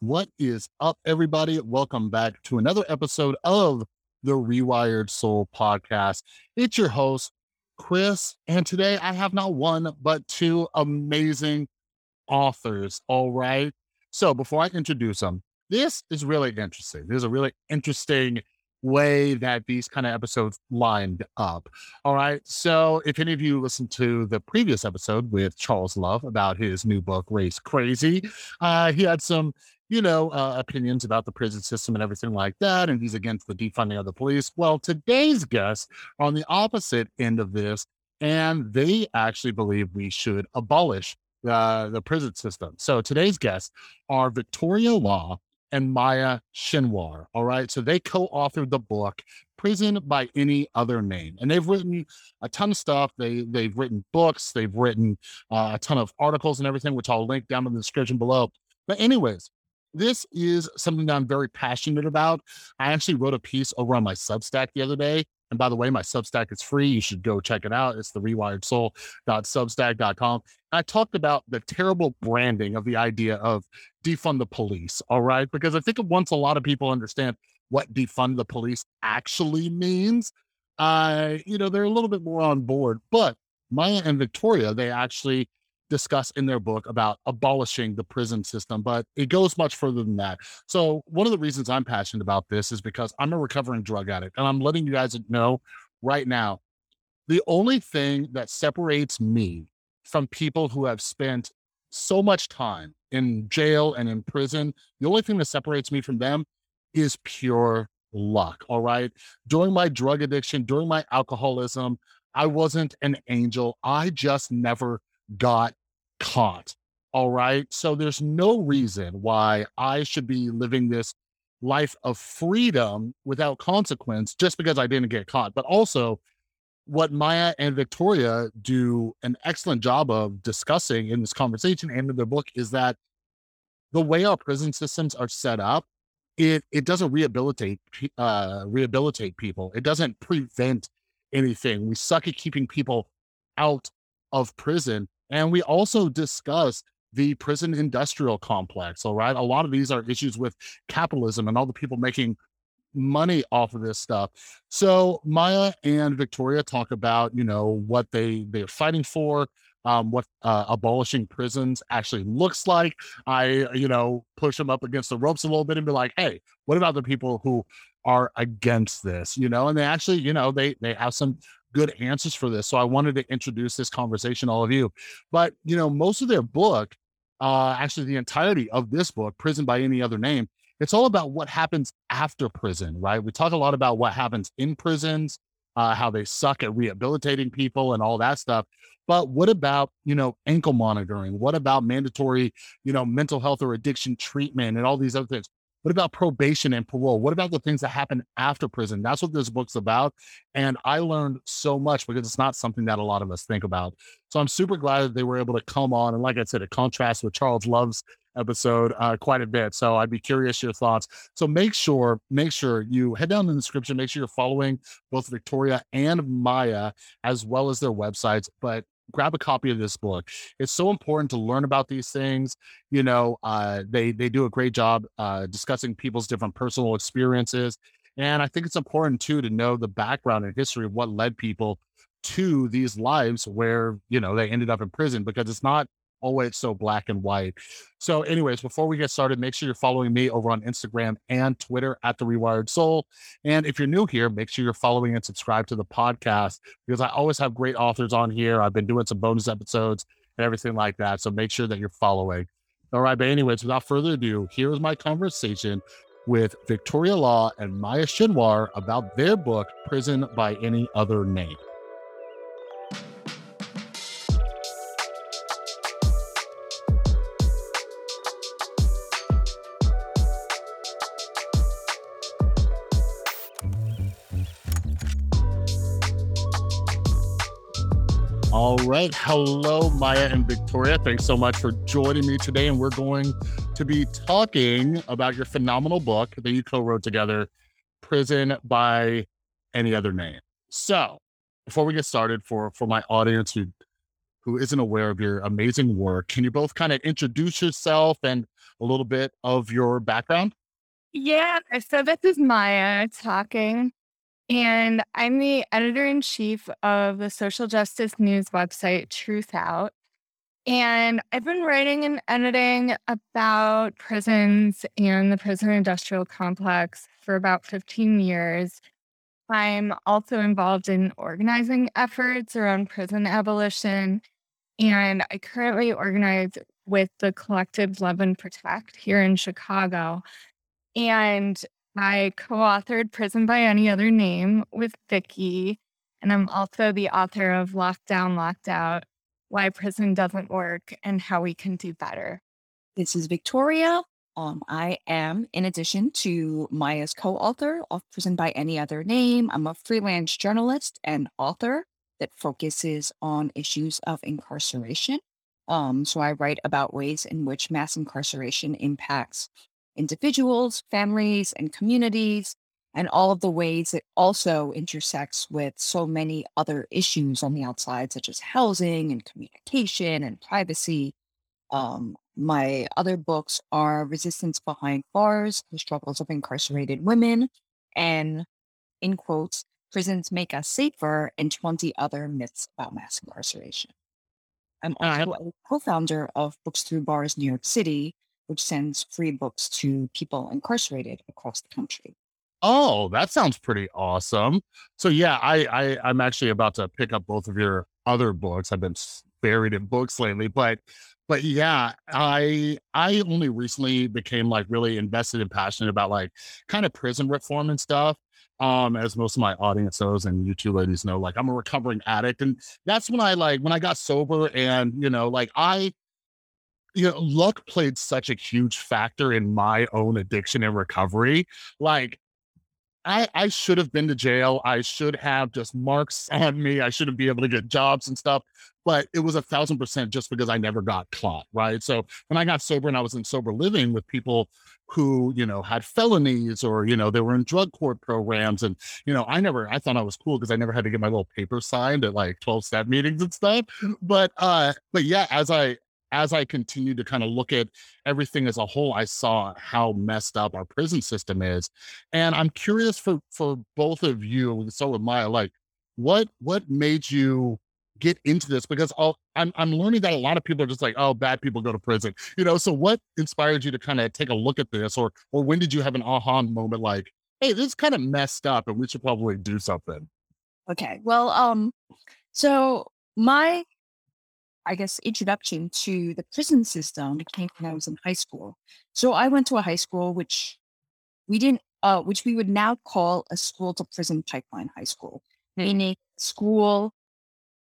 What is up, everybody? Welcome back to another episode of the Rewired Soul podcast. It's your host, Chris, and today I have not one, but two amazing authors. All right. So before I introduce them, this is really interesting. There's a really interesting way that these kind of episodes lined up. All right. So if any of you listened to the previous episode with Charles Love about his new book, Race Crazy, uh, he had some you know, uh, opinions about the prison system and everything like that. And he's against the defunding of the police. Well, today's guests are on the opposite end of this, and they actually believe we should abolish uh, the prison system. So today's guests are Victoria Law and Maya Schenwar. All right. So they co authored the book Prison by Any Other Name. And they've written a ton of stuff. They, they've written books, they've written uh, a ton of articles and everything, which I'll link down in the description below. But, anyways, this is something that I'm very passionate about. I actually wrote a piece over on my Substack the other day. And by the way, my Substack is free. You should go check it out. It's the rewiredsoul.substack.com. I talked about the terrible branding of the idea of defund the police. All right. Because I think once a lot of people understand what defund the police actually means, uh, you know, they're a little bit more on board. But Maya and Victoria, they actually discuss in their book about abolishing the prison system, but it goes much further than that. So, one of the reasons I'm passionate about this is because I'm a recovering drug addict, and I'm letting you guys know right now the only thing that separates me from people who have spent so much time in jail and in prison, the only thing that separates me from them is pure luck. All right. During my drug addiction, during my alcoholism, I wasn't an angel. I just never got caught. All right. So there's no reason why I should be living this life of freedom without consequence just because I didn't get caught. But also, what Maya and Victoria do an excellent job of discussing in this conversation and in their book is that the way our prison systems are set up, it it doesn't rehabilitate uh, rehabilitate people. It doesn't prevent anything. We suck at keeping people out of prison and we also discussed the prison industrial complex. All right. A lot of these are issues with capitalism and all the people making money off of this stuff. So Maya and Victoria talk about, you know, what they they're fighting for, um, what uh, abolishing prisons actually looks like. I, you know, push them up against the ropes a little bit and be like, hey, what about the people who are against this? You know, and they actually, you know, they they have some good answers for this. So I wanted to introduce this conversation all of you. But you know, most of their book, uh, actually the entirety of this book, Prison by Any Other Name, it's all about what happens after prison, right? We talk a lot about what happens in prisons, uh, how they suck at rehabilitating people and all that stuff. But what about, you know, ankle monitoring? What about mandatory, you know, mental health or addiction treatment and all these other things? What about probation and parole? What about the things that happen after prison? That's what this book's about. And I learned so much because it's not something that a lot of us think about. So I'm super glad that they were able to come on. And like I said, it contrasts with Charles Love's episode uh, quite a bit. So I'd be curious your thoughts. So make sure, make sure you head down in the description, make sure you're following both Victoria and Maya as well as their websites. But grab a copy of this book. It's so important to learn about these things. You know, uh, they they do a great job uh, discussing people's different personal experiences, and I think it's important too to know the background and history of what led people to these lives where you know they ended up in prison because it's not Oh, always so black and white. So, anyways, before we get started, make sure you're following me over on Instagram and Twitter at the Rewired Soul. And if you're new here, make sure you're following and subscribe to the podcast because I always have great authors on here. I've been doing some bonus episodes and everything like that. So make sure that you're following. All right. But, anyways, without further ado, here is my conversation with Victoria Law and Maya Schenwar about their book, Prison by Any Other Name. All right. Hello, Maya and Victoria. Thanks so much for joining me today. And we're going to be talking about your phenomenal book that you co wrote together, Prison by Any Other Name. So, before we get started, for, for my audience who who isn't aware of your amazing work, can you both kind of introduce yourself and a little bit of your background? Yeah, so this is Maya talking, and I'm the editor in chief of the social justice news website Truth Out. And I've been writing and editing about prisons and the prison industrial complex for about 15 years. I'm also involved in organizing efforts around prison abolition. And I currently organize with the collective Love and Protect here in Chicago. And I co authored Prison by Any Other Name with Vicki. And I'm also the author of Locked Down, Locked Out Why Prison Doesn't Work and How We Can Do Better. This is Victoria. Um, I am, in addition to Maya's co author of Prison by Any Other Name, I'm a freelance journalist and author that focuses on issues of incarceration. Um, so I write about ways in which mass incarceration impacts individuals, families, and communities, and all of the ways it also intersects with so many other issues on the outside, such as housing and communication and privacy. Um, my other books are Resistance Behind Bars, The Struggles of Incarcerated Women, and in quotes, Prisons Make Us Safer, and 20 Other Myths About Mass Incarceration. I'm also a co founder of Books Through Bars New York City, which sends free books to people incarcerated across the country. Oh, that sounds pretty awesome. So yeah, I, I I'm actually about to pick up both of your other books. I've been buried in books lately, but but yeah, I I only recently became like really invested and passionate about like kind of prison reform and stuff. Um, as most of my audience knows, and you two ladies know, like I'm a recovering addict, and that's when I like when I got sober, and you know, like I you know, luck played such a huge factor in my own addiction and recovery. Like, I, I should have been to jail. I should have just marks on me. I shouldn't be able to get jobs and stuff. But it was a thousand percent just because I never got caught. Right. So when I got sober and I was in sober living with people who, you know, had felonies or, you know, they were in drug court programs. And, you know, I never, I thought I was cool because I never had to get my little paper signed at like 12 step meetings and stuff. But, uh, but yeah, as I, as I continued to kind of look at everything as a whole, I saw how messed up our prison system is. And I'm curious for for both of you, and so with Maya, like what what made you get into this? Because i I'm I'm learning that a lot of people are just like, oh, bad people go to prison, you know. So what inspired you to kind of take a look at this, or or when did you have an aha moment like, hey, this is kind of messed up, and we should probably do something? Okay, well, um, so my I guess, introduction to the prison system came when I was in high school. So I went to a high school which we didn't, uh, which we would now call a school to prison pipeline high school, mm. meaning school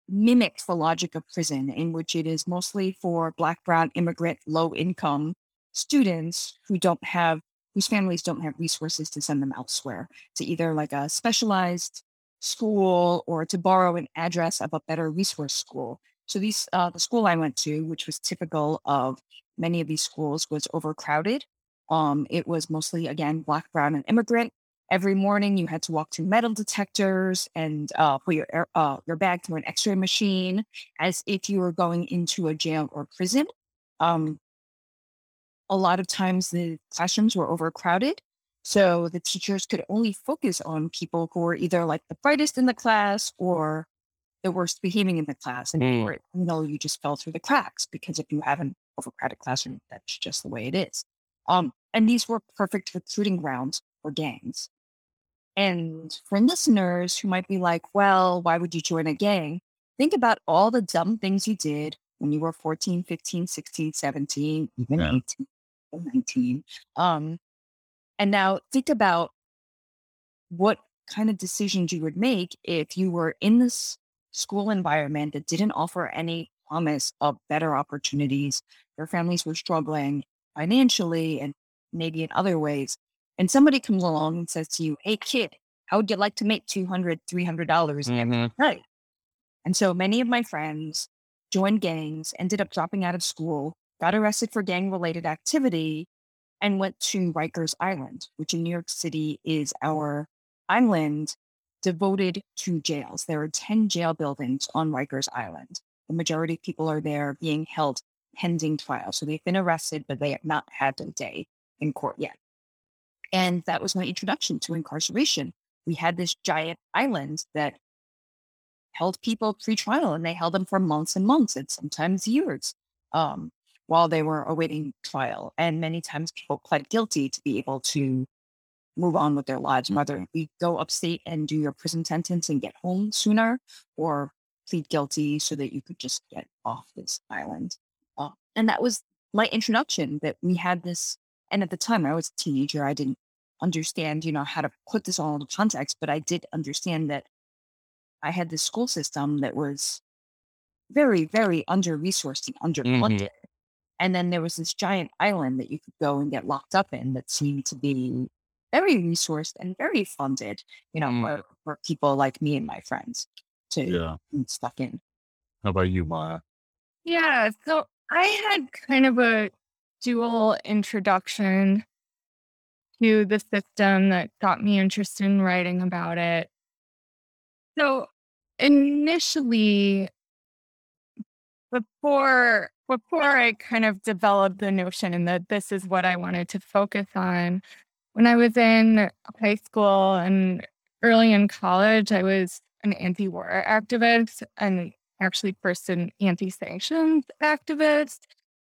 mimics the logic of prison, in which it is mostly for Black, Brown, immigrant, low income students who don't have, whose families don't have resources to send them elsewhere to either like a specialized school or to borrow an address of a better resource school so these, uh, the school I went to, which was typical of many of these schools, was overcrowded. Um, it was mostly again black, brown, and immigrant. Every morning, you had to walk through metal detectors and uh, put your uh, your bag through an X-ray machine, as if you were going into a jail or prison. Um, a lot of times, the classrooms were overcrowded, so the teachers could only focus on people who were either like the brightest in the class or the worst behaving in the class. And mm. you know, you just fell through the cracks because if you have an overcrowded classroom, that's just the way it is. Um, and these were perfect recruiting grounds for gangs. And for listeners who might be like, well, why would you join a gang? Think about all the dumb things you did when you were 14, 15, 16, 17, even yeah. 18, 19. Um, and now think about what kind of decisions you would make if you were in this school environment that didn't offer any promise of better opportunities. Their families were struggling financially and maybe in other ways. And somebody comes along and says to you, Hey, kid, how would you like to make $200, $300 mm-hmm. every night? And so many of my friends joined gangs, ended up dropping out of school, got arrested for gang related activity, and went to Rikers Island, which in New York City is our island devoted to jails. There are 10 jail buildings on Rikers Island. the majority of people are there being held pending trial. So they've been arrested, but they have not had a day in court yet. And that was my introduction to incarceration. We had this giant island that held people pre-trial and they held them for months and months and sometimes years um, while they were awaiting trial. And many times people pled guilty to be able to move on with their lives, whether we go upstate and do your prison sentence and get home sooner or plead guilty so that you could just get off this island. Uh, and that was my introduction that we had this. And at the time I was a teenager, I didn't understand, you know, how to put this all into context, but I did understand that I had this school system that was very, very under resourced and underfunded. Mhm. And then there was this giant island that you could go and get locked up in that seemed to be very resourced and very funded, you know, Mm. for, for people like me and my friends to Yeah. be stuck in. How about you, Maya? Yeah, so I had kind of a dual introduction to the system that got me interested in writing about it. So initially, before before I kind of developed the notion that this is what I wanted to focus on, when I was in high school and early in college, I was an anti-war activist and actually first an anti-sanctions activist.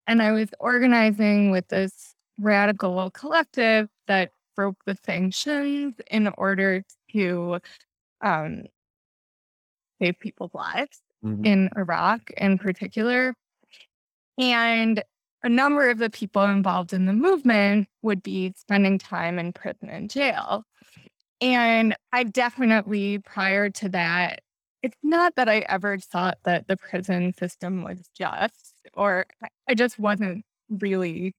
And I was organizing with this radical collective that broke the sanctions in order to um, save people's lives Mhm. in Iraq in particular. And a number of the people involved in the movement would be spending time in prison and jail. And I definitely, prior to that, it's not that I ever thought that the prison system was just, or I- just wasn't really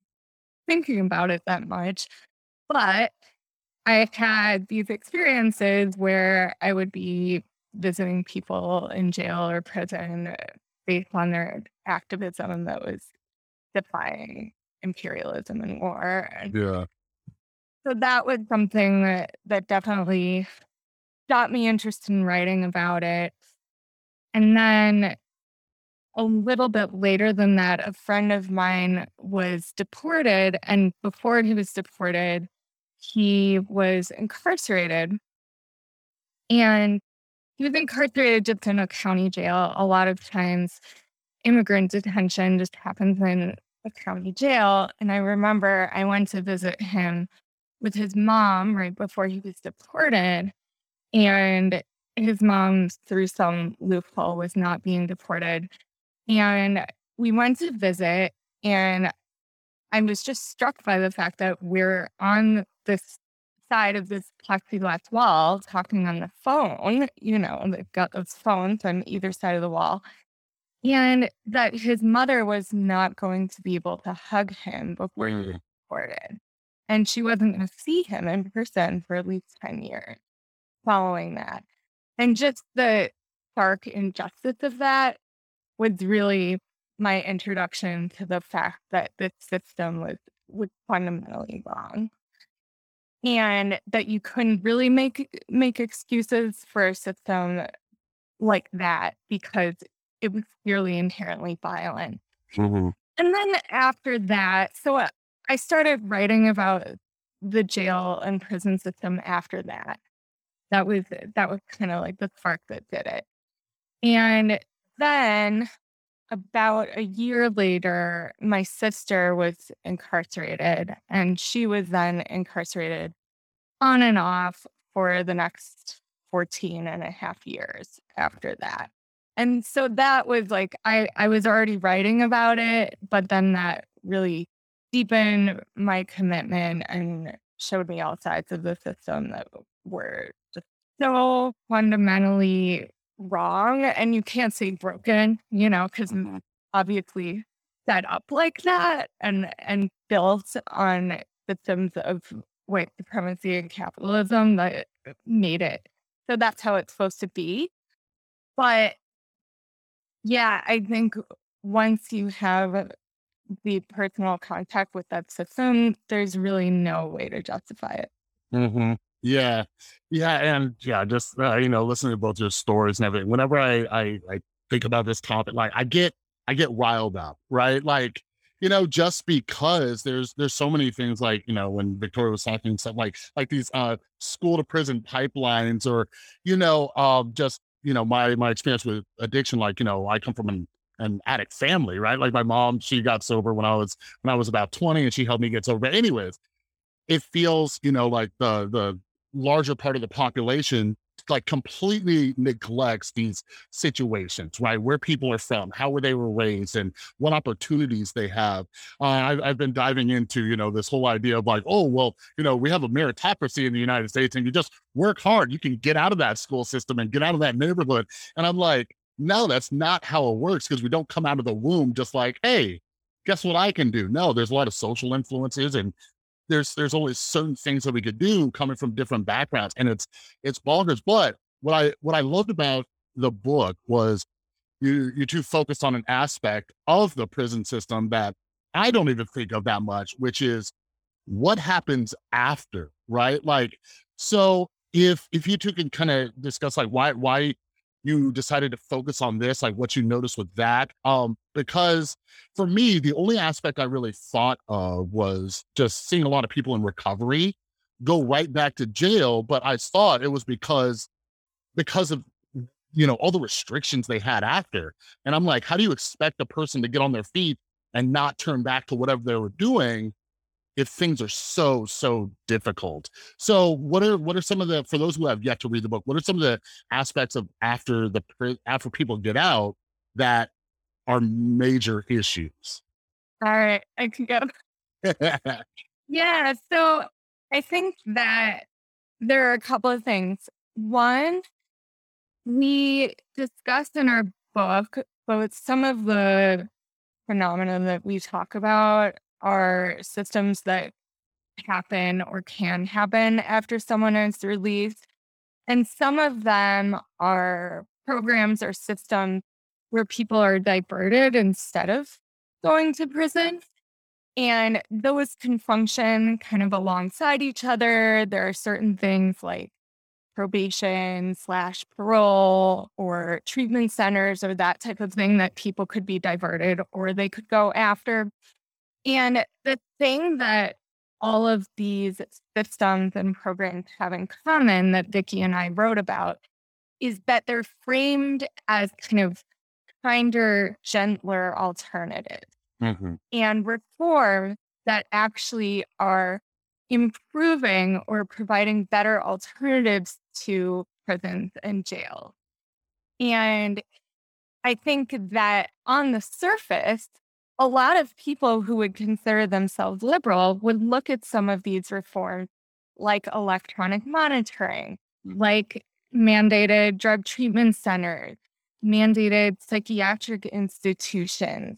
thinking about it that much. But I had these experiences where I would be visiting people in jail or prison based on their activism that was defying imperialism and war. Yeah. so that was something that, that definitely got me interested in writing about it. And then a little bit later than that, a friend of mine was deported. And before he was deported, he was incarcerated. And he was incarcerated just in a county jail. A lot of times, immigrant detention just happens in a county jail. And I remember I went to visit him with his mom right before he was deported. And his mom, through some loophole, was not being deported. And we went to visit, and I was just struck by the fact that we're on this side of this plexiglass wall talking on the phone. You know, they've got those phones on either side of the wall. And that his mother was not going to be able to hug him before he was Mm. deported. And she wasn't going to see him in person for at least 10 years following that. And just the stark injustice of that was really my introduction to the fact that this system was was fundamentally wrong. And that you couldn't really make make excuses for a system like that because it was clearly inherently violent. Mhm. And then after that, so uh, I started writing about the jail and prison system after that. That was that was kind of like the spark that did it. And then about a year later, my sister was incarcerated and she was then incarcerated on and off for the next 14 and a half years after that. And so that was like I I was already writing about it, but then that really deepened my commitment and showed me all sides of the system that were just so fundamentally wrong and you can't say broken, you know, because Mhm. obviously set up like that and and built on systems of white supremacy and capitalism that made it. So that's how it's supposed to be. But yeah, I think once you have the personal contact with that system, there's really no way to justify it. Mhm. Yeah. Yeah, and yeah, just, uh, you know, listening to both your stories and everything. Whenever I I I think about this topic, like I get I get riled up, right? Like, you know, just because there's there's so many things like, you know, when Victoria was talking stuff like like these uh school to prison pipelines or, you know, um just, you know, my my experience with addiction, like, you know, I come from an an addict family, right? Like my mom, she got sober when I was when I was about 20 and she helped me get sober. But anyways, it feels, you know, like the the larger part of the population like completely neglects these situations, right? Where people are from, how were they were raised, and what opportunities they have. Uh, I've, I've been diving into, you know, this whole idea of like, oh, well, you know, we have a meritocracy in the United States, and you just work hard, you can get out of that school system and get out of that neighborhood. And I'm like, no, that's not how it works because we don't come out of the womb just like, hey, guess what I can do? No, there's a lot of social influences and there's there's always certain things that we could do coming from different backgrounds, and it's it's bonkers. But what I what I loved about the book was you you two focused on an aspect of the prison system that I don't even think of that much, which is what happens after, right? Like, so if if you two can kind of discuss like why why you decided to focus on this, like what you noticed with that. Um, because for me, the only aspect I really thought of was just seeing a lot of people in recovery go right back to jail. But I thought it was because because of you know all the restrictions they had after. And I'm like, how do you expect a person to get on their feet and not turn back to whatever they were doing if things are so so difficult. So what are what are some of the for those who have yet to read the book what are some of the aspects of after the after people get out that are major issues? All right i can go. Yeah so i think that there are a couple of things. One we discussed in our book both some of the phenomena that we talk about are systems that happen or can happen after someone is released. And some of them are programs or systems where people are diverted instead of going to prison. And those can function kind of alongside each other. There are certain things like probation slash parole or treatment centers or that type of thing that people could be diverted or they could go after. And the thing that all of these systems and programs have in common that Vicki and I wrote about is that they're framed as kind of kinder, gentler alternatives Mhm. and reform that actually are improving or providing better alternatives to prisons and jail. And I think that on the surface, a lot of people who would consider themselves liberal would look at some of these reforms like electronic monitoring, like mandated drug treatment centers, mandated psychiatric institutions,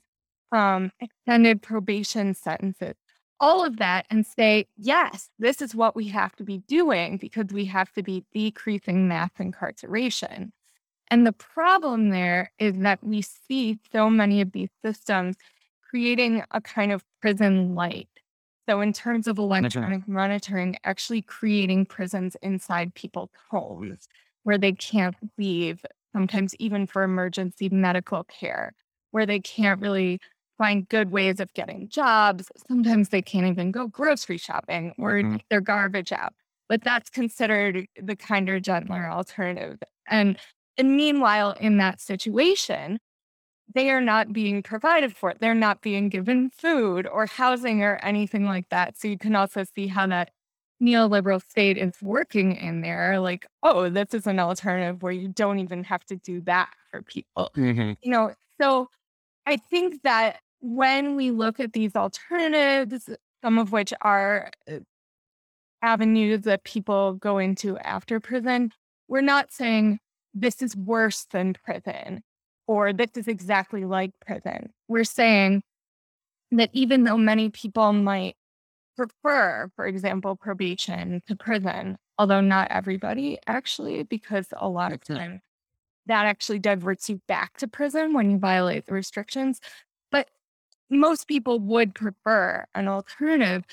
um, extended probation sentences, all of that, and say, yes, this is what we have to be doing because we have to be decreasing mass incarceration. And the problem there is that we see so many of these systems creating a kind of prison light. So, in terms of electronic monitoring, actually creating prisons inside people's homes where they can't leave, sometimes even for emergency medical care, where they can't really find good ways of getting jobs. Sometimes they can't even go grocery shopping or Mhm. take their garbage out. But that's considered the kinder, gentler alternative. And and meanwhile, in that situation, they are not being provided for. They're not being given food or housing or anything like that. So you can also see how that neoliberal state is working in there. Like, oh, this is an alternative where you don't even have to do that for people. Mhm. You know, so I think that when we look at these alternatives, some of which are uh, avenues that people go into after prison, we're not saying this is worse than prison or this is exactly like prison. We're saying that even though many people might prefer, for example, probation to prison, although not everybody actually, because a lot of mm-hmm. time that actually diverts you back to prison when you violate the restrictions. But most people would prefer an alternative.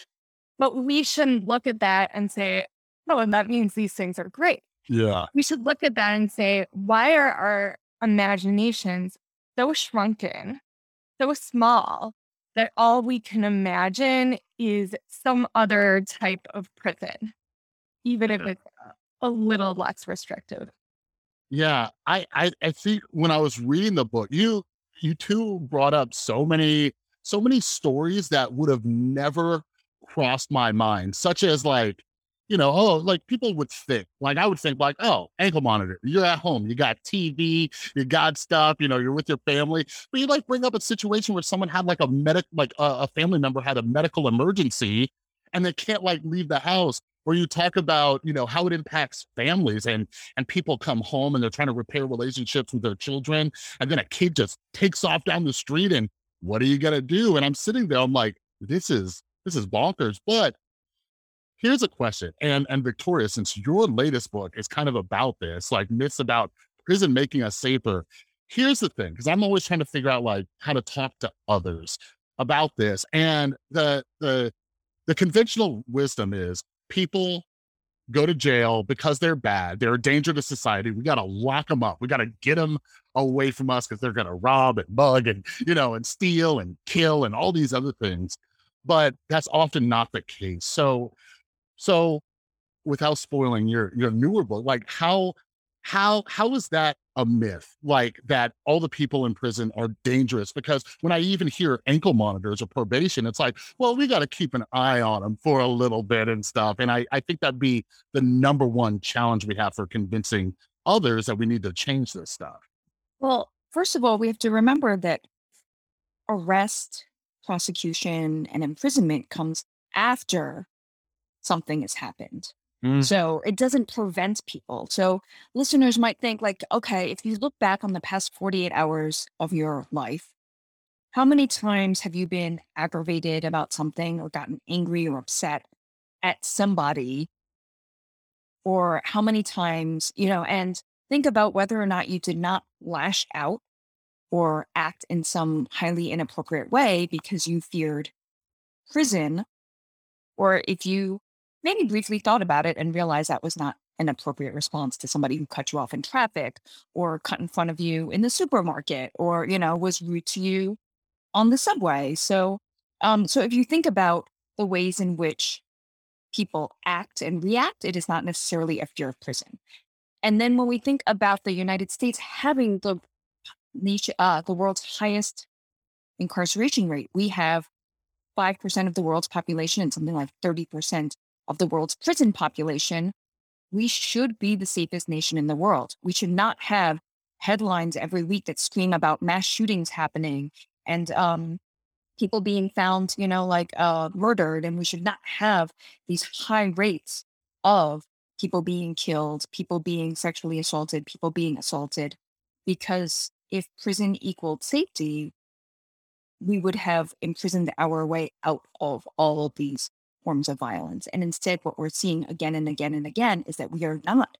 But we shouldn't look at that and say, oh, and that means these things are great Yeah. we should look at that and say, why are our imaginations so shrunken, so small that all we can imagine is some other type of prison, even if it's a little less restrictive. Yeah, I, I I think when I was reading the book, you you two brought up so many so many stories that would have never crossed my mind, such as like, you know, oh, like people would think, like I would think, like, oh, ankle monitor, you're at home, you got TV, you got stuff, you know, you're with your family. But you like bring up a situation where someone had like a medic, like a, a family member had a medical emergency and they can't like leave the house where you talk about you know how it impacts families and and people come home and they're trying to repair relationships with their children and then a kid just takes off down the street and what are you to do and i'm sitting there i'm like this is this is bonkers but here's a question and and victoria since your latest book is kind of about this like myths about prison making us safer here's the thing because i'm always trying to figure out like how to talk to others about this and the the the conventional wisdom is people go to jail because they're bad. They're a danger to society. We got to lock them up. We got to get them away from us because they're going to rob and bug and, you know, and steal and kill and all these other things. But that's often not the case. So, so without spoiling your your newer book, like how how how is that a myth? Like that all the people in prison are dangerous? Because when i even hear ankle monitors or probation it's like well we got to keep an eye on them for a little bit and stuff. And i i think that'd be the number one challenge we have for convincing others that we need to change this stuff. Well first of all we have to remember that arrest prosecution and imprisonment comes after something has happened Mm. So it doesn't prevent people. So listeners might think, like, okay, if you look back on the past 48 hours of your life, how many times have you been aggravated about something or gotten angry or upset at somebody? Or how many times, you know, and think about whether or not you did not lash out or act in some highly inappropriate way because you feared prison, or if you maybe briefly thought about it and realized that was not an appropriate response to somebody who cut you off in traffic or cut in front of you in the supermarket or you know was rude to you on the subway. So um so if you think about the ways in which people act and react it is not necessarily a fear of prison. And then when we think about the united states having the uh, the world's highest incarceration rate we have 5% of the world's population and something like 30% of the world's prison population, we should be the safest nation in the world. We should not have headlines every week that scream about mass shootings happening and um, people being found, you know, like uh, murdered. And we should not have these high rates of people being killed, people being sexually assaulted, people being assaulted. Because if prison equaled safety, we would have imprisoned our way out of all of these forms of violence. And instead, what we're seeing again and again and again is that we are not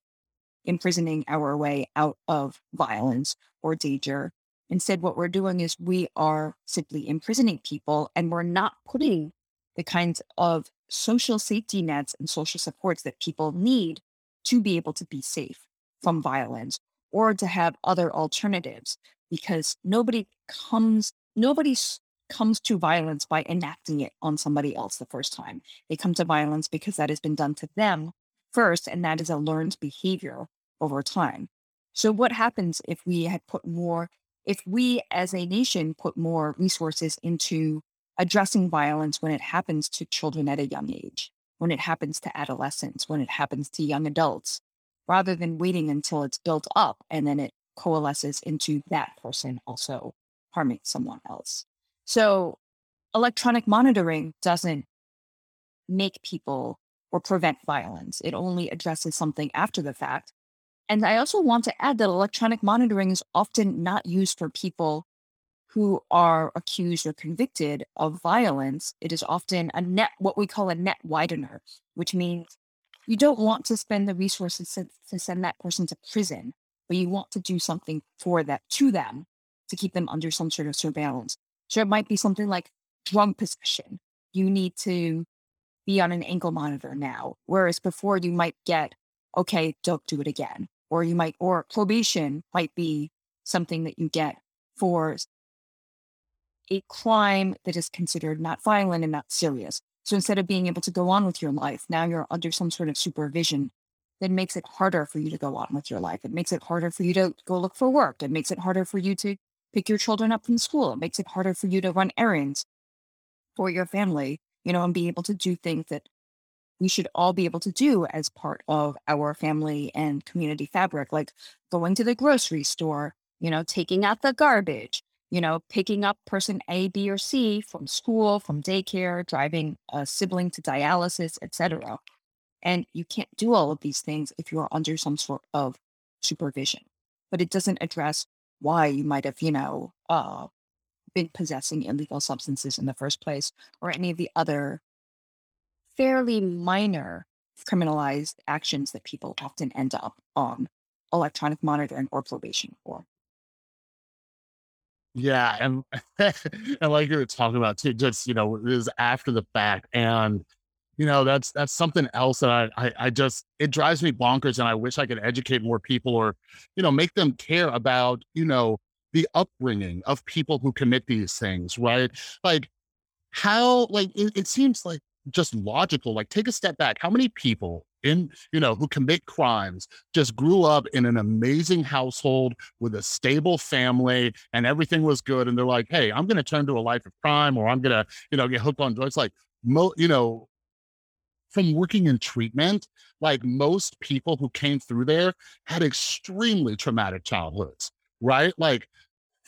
imprisoning our way out of violence or danger. Instead, what we're doing is we are simply imprisoning people and we're not putting the kinds of social safety nets and social supports that people need to be able to be safe from violence or to have other alternatives because nobody comes, nobody's comes to violence by enacting it on somebody else the first time. They come to violence because that has been done to them first, and that is a learned behavior over time. So, what happens if we had put more, if we as a nation put more resources into addressing violence when it happens to children at a young age, when it happens to adolescents, when it happens to young adults, rather than waiting until it's built up and then it coalesces into that person also harming someone else? So electronic monitoring doesn't make people or prevent violence. It only addresses something after the fact. And I also want to add that electronic monitoring is often not used for people who are accused or convicted of violence. It is often a net, what we call a net widener, which means you don't want to spend the resources to, to send that person to prison, but you want to do something for that to them to keep them under some sort of surveillance. So it might be something like drug possession. You need to be on an ankle monitor now. Whereas before you might get, okay, don't do it again. Or you might, or probation might be something that you get for a crime that is considered not violent and not serious. So instead of being able to go on with your life, now you're under some sort of supervision that makes it harder for you to go on with your life. It makes it harder for you to go look for work. It makes it harder for you to pick your children up from school. It makes it harder for you to run errands for your family, you know, and be able to do things that we should all be able to do as part of our family and community fabric, like going to the grocery store, you know, taking out the garbage, you know, picking up person A, B, or C from school, from daycare, driving a sibling to dialysis, etc. And you can't do all of these things if you're under some sort of supervision. But it doesn't address why you might have, you know, uh, been possessing illegal substances in the first place or any of the other fairly minor criminalized actions that people often end up on electronic monitoring or probation for. Yeah, and and like you were talking about too, just you know, it is after the fact, and you know, that's that's something else that I, I I just it drives me bonkers, and I wish I could educate more people or, you know, make them care about you know the upbringing of people who commit these things, right? Like how like it, it seems like just logical. Like take a step back. How many people in you know who commit crimes just grew up in an amazing household with a stable family and everything was good and they're like hey i'm going to turn to a life of crime or i'm going to you know get hooked on drugs like mo you know from working in treatment like most people who came through there had extremely traumatic childhoods right? Like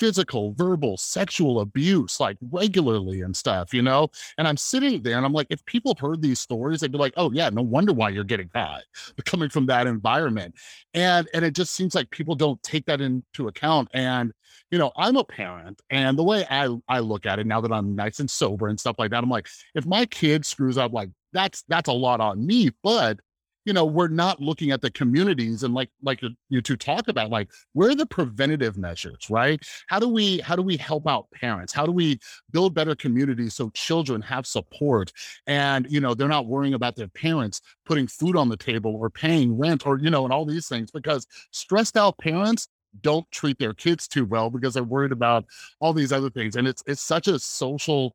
physical, verbal, sexual abuse like regularly and stuff, you know? And I'm sitting there and I'm like, if people heard these stories, they'd be like, oh yeah, no wonder why you're getting high coming from that environment. And and it just seems like people don't take that into account. And you know, I'm a parent, and the way I I look at it now that I'm nice and sober and stuff like that, I'm like, if my kid screws up, like that's that's a lot on me. But you know we're not looking at the communities and like like you two talk about like where are the preventative measures right? How do we how do we help out parents? How do we build better communities so children have support and you know they're not worrying about their parents putting food on the table or paying rent or you know and all these things because stressed out parents don't treat their kids too well because they're worried about all these other things. And it's it's such a social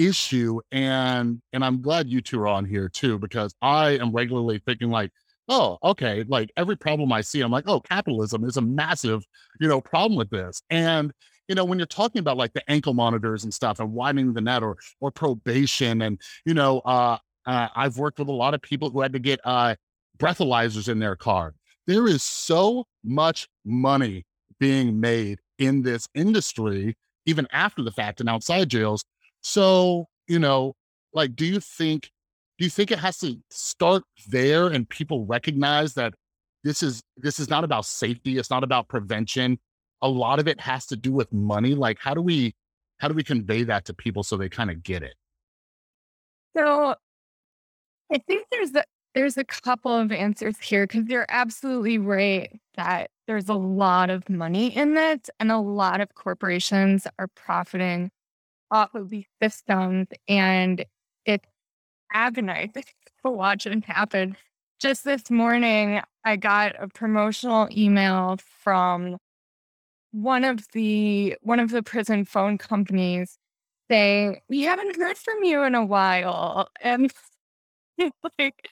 issue and and i'm glad you two are on here too because i am regularly thinking like oh okay like every problem i see i'm like oh capitalism is a massive you know problem with this. And you know when you're talking about like the ankle monitors and stuff and widening the net or or probation and you know uh, uh i've worked with a lot of people who had to get uh breathalyzers in their car. There is so much money being made in this industry even after the fact and outside jails so, you know, like, do you think, do you think it has to start there and people recognize that this is, this is not about safety. It's not about prevention. A lot of it has to do with money. Like, how do we, how do we convey that to people so they kind of get it? So I think there's a, there's a couple of answers here because you're absolutely right that there's a lot of money in it and a lot of corporations are profiting off of these systems and it's agonizing to watch it happen. Just this morning, I got a promotional email from one of the one of the prison phone companies saying, We haven't heard from you in a while. And like,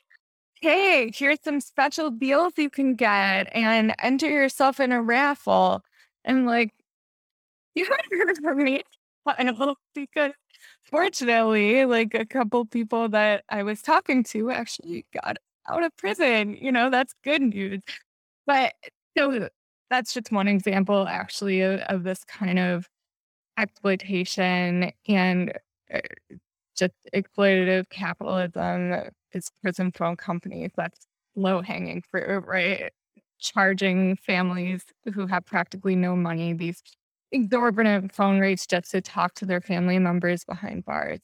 hey, here's some special deals you can get and enter yourself in a raffle. And like, you haven't heard from me I because fortunately, like a couple people that I was talking to actually got out of prison. You know, that's good news. But so that's just one example, actually, of, of this kind of exploitation and uh, just exploitative capitalism. Is prison phone companies that's low hanging fruit, right? Charging families who have practically no money these exorbitant phone rates just to talk to their family members behind bars.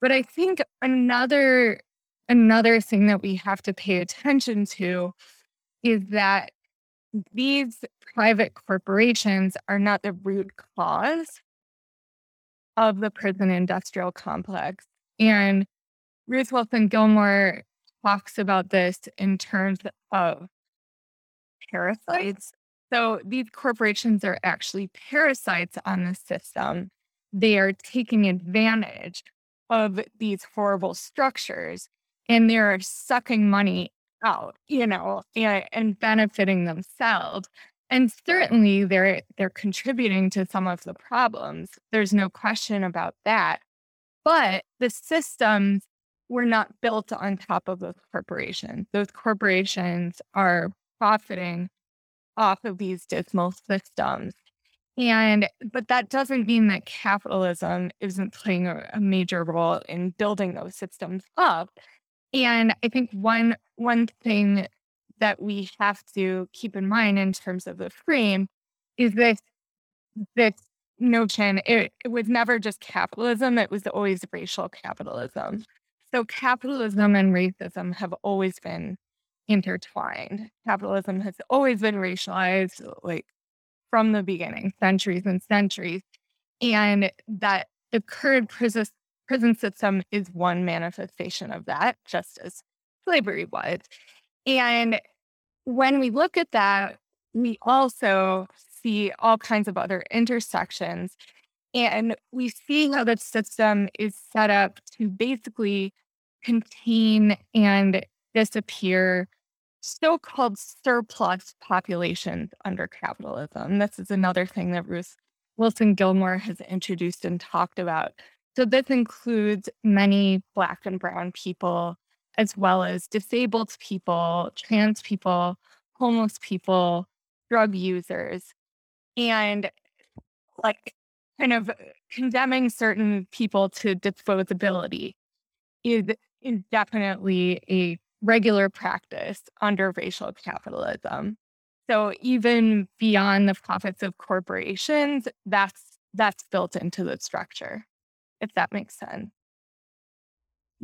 But I think another another thing that we have to pay attention to is that these private corporations are not the root cause of the prison industrial complex. And Ruth Wilson Gilmore talks about this in terms of parasites So these corporations are actually parasites on the system. They are taking advantage of these horrible structures and they're sucking money out, you know, and, and benefiting themselves. And certainly they're they're contributing to some of the problems. There's no question about that. But the systems were not built on top of those corporations. Those corporations are profiting off of these dismal systems. And but that doesn't mean that capitalism isn't playing a, a major role in building those systems up. And I think one one thing that we have to keep in mind in terms of the frame is this this notion it, it was never just capitalism it was always racial capitalism so capitalism and racism have always been intertwined capitalism has always been racialized uh, like from the beginning centuries and centuries and that the current prison prison system is one manifestation of that just as slavery was and when we look at that, we also see all kinds of other intersections. And we see how the system is set up to basically contain and disappear so called surplus populations under capitalism. This is another thing that Ruth Wilson Gilmore has introduced and talked about. So, this includes many Black and Brown people as well as disabled people, trans people, homeless people, drug users, and like kind of condemning certain people to disposability is, is definitely a regular practice under racial capitalism. So even beyond the profits of corporations, that's that's built into the structure, if that makes sense.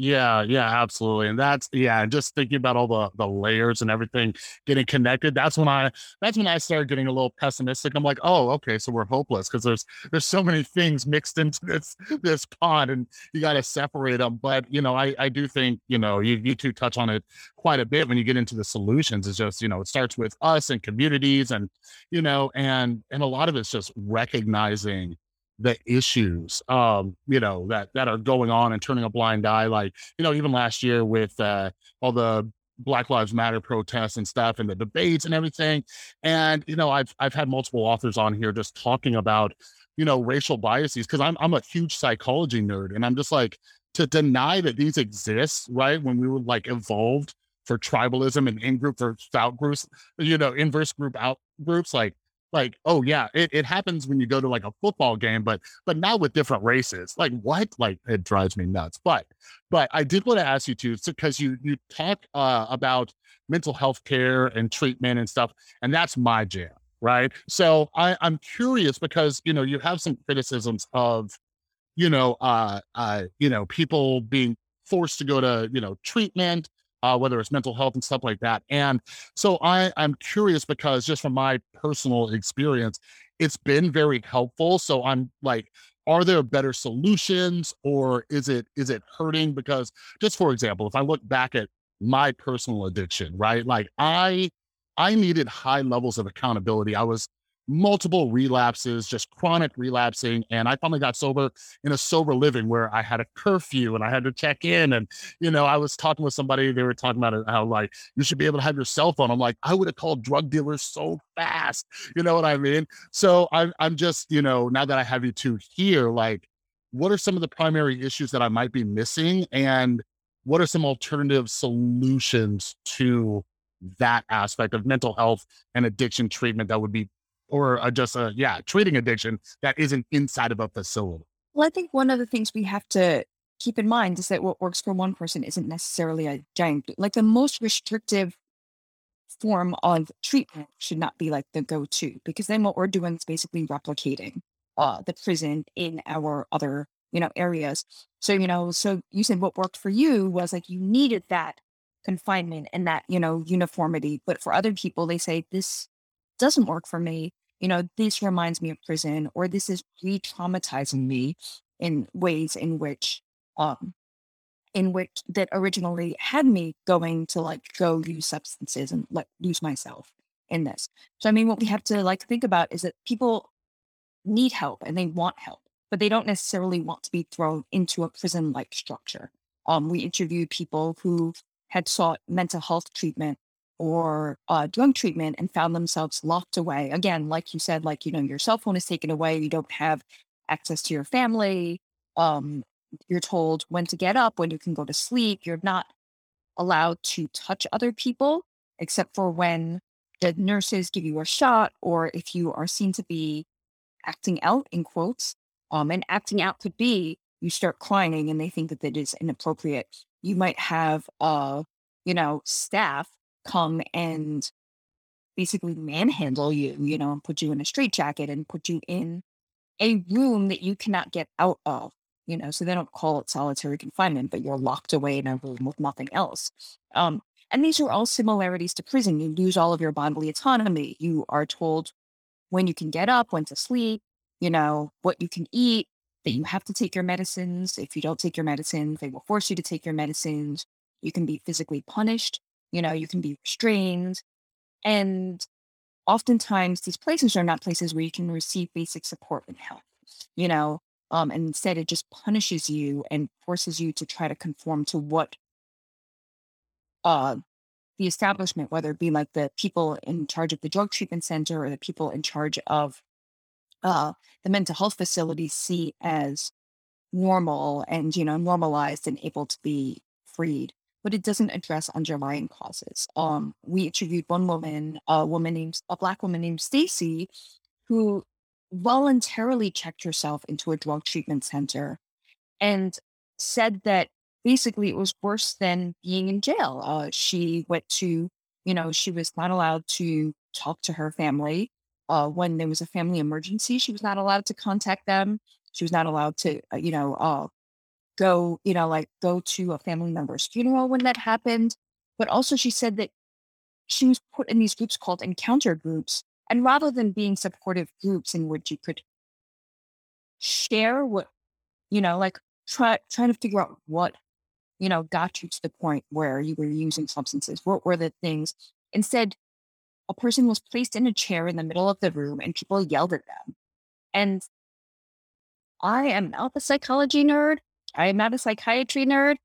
Yeah, yeah, absolutely. And that's yeah, and just thinking about all the the layers and everything getting connected. That's when I that's when I started getting a little pessimistic. I'm like, oh, okay, so we're hopeless because there's there's so many things mixed into this this pond, and you got to separate them. But you know, I I do think you know you you two touch on it quite a bit when you get into the solutions. It's just you know it starts with us and communities, and you know, and and a lot of it's just recognizing the issues um you know that that are going on and turning a blind eye like you know even last year with uh all the black lives matter protests and stuff and the debates and everything. And you know i've i've had multiple authors on here just talking about you know racial biases because i'm i'm a huge psychology nerd and i'm just like to deny that these exist right when we were like evolved for tribalism and in group versus out groups you know inverse group out groups like like oh yeah it, it happens when you go to like a football game but but now with different races. Like what? Like it drives me nuts. But but i did want to ask you too because you you talk uh, about mental health care and treatment and stuff and that's my jam right? So i i'm curious because you know you have some criticisms of you know uh uh you know people being forced to go to you know treatment uh, whether it's mental health and stuff like that. And so I, I'm curious because just from my personal experience, it's been very helpful. So I'm like, are there better solutions or is it is it hurting? Because just for example, if I look back at my personal addiction, right? Like I I needed high levels of accountability. I was multiple relapses, just chronic relapsing. And I finally got sober in a sober living where I had a curfew and I had to check in. And, you know, I was talking with somebody, they were talking about how, like, you should be able to have your cell phone. I'm like, I would have called drug dealers so fast. You know what I mean? So I'm, I'm just, you know, now that I have you two here, like, what are some of the primary issues that I might be missing? And what are some alternative solutions to that aspect of mental health and addiction treatment that would be or uh, just a yeah treating addiction that isn't inside of a facility. Well i think one of the things we have to keep in mind is that what works for one person isn't necessarily a giant like the most restrictive form of treatment should not be like the go-to because then what we're doing is basically replicating uh, the prison in our other you know areas. So you know so you said what worked for you was like you needed that confinement and that you know uniformity but for other people they say this doesn't work for me, you know, this reminds me of prison or this is re-traumatizing me in ways in which um in which that originally had me going to like go use substances and like lose myself. in this. So I mean, what we have to like think about is that people need help and they want help, but they don't necessarily want to be thrown into a prison-like structure. Um, we interviewed people who had sought mental health treatment or uh, drug treatment and found themselves locked away. Again, like you said, like, you know, your cell phone is taken away, you don't have access to your family. Um, you're told when to get up, when you can go to sleep. You're not allowed to touch other people except for when the nurses give you a shot or if you are seen to be acting out in quotes. Um, and acting out could be you start crying and they think that that is inappropriate. You might have, uh, you know, staff come and basically manhandle you, you know, and put you in a straitjacket and put you in a room that you cannot get out of, you know, so they don't call it solitary confinement, but you're locked away in a room with nothing else. Um, and these are all similarities to prison. You lose all of your bodily autonomy. You are told when you can get up, when to sleep, you know, what you can eat, that you have to take your medicines. If you don't take your medicines, they will force you to take your medicines. You can be physically punished, you know, you can be restrained. And oftentimes these places are not places where you can receive basic support and help, you know, um, and instead it just punishes you and forces you to try to conform to what uh, the establishment, whether it be like the people in charge of the drug treatment center or the people in charge of uh, the mental health facilities see as normal and you know normalized and able to be freed but it doesn't address underlying causes. Um we interviewed one woman a woman named a black woman named stacy who voluntarily checked herself into a drug treatment center and said that basically it was worse than being in jail. Uh she went to you know she was not allowed to talk to her family. Uh, when there was a family emergency, she was not allowed to contact them. She was not allowed to, uh, you know, uh, go, you know, like go to a family member's funeral when that happened. But also, she said that she was put in these groups called encounter groups. And rather than being supportive groups in which you could share what, you know, like try trying to figure out what, you know, got you to the point where you were using substances. What were the things? Instead, a person was placed in a chair in the middle of the room and people yelled at them. And I am not a psychology nerd. I am not a psychiatry nerd.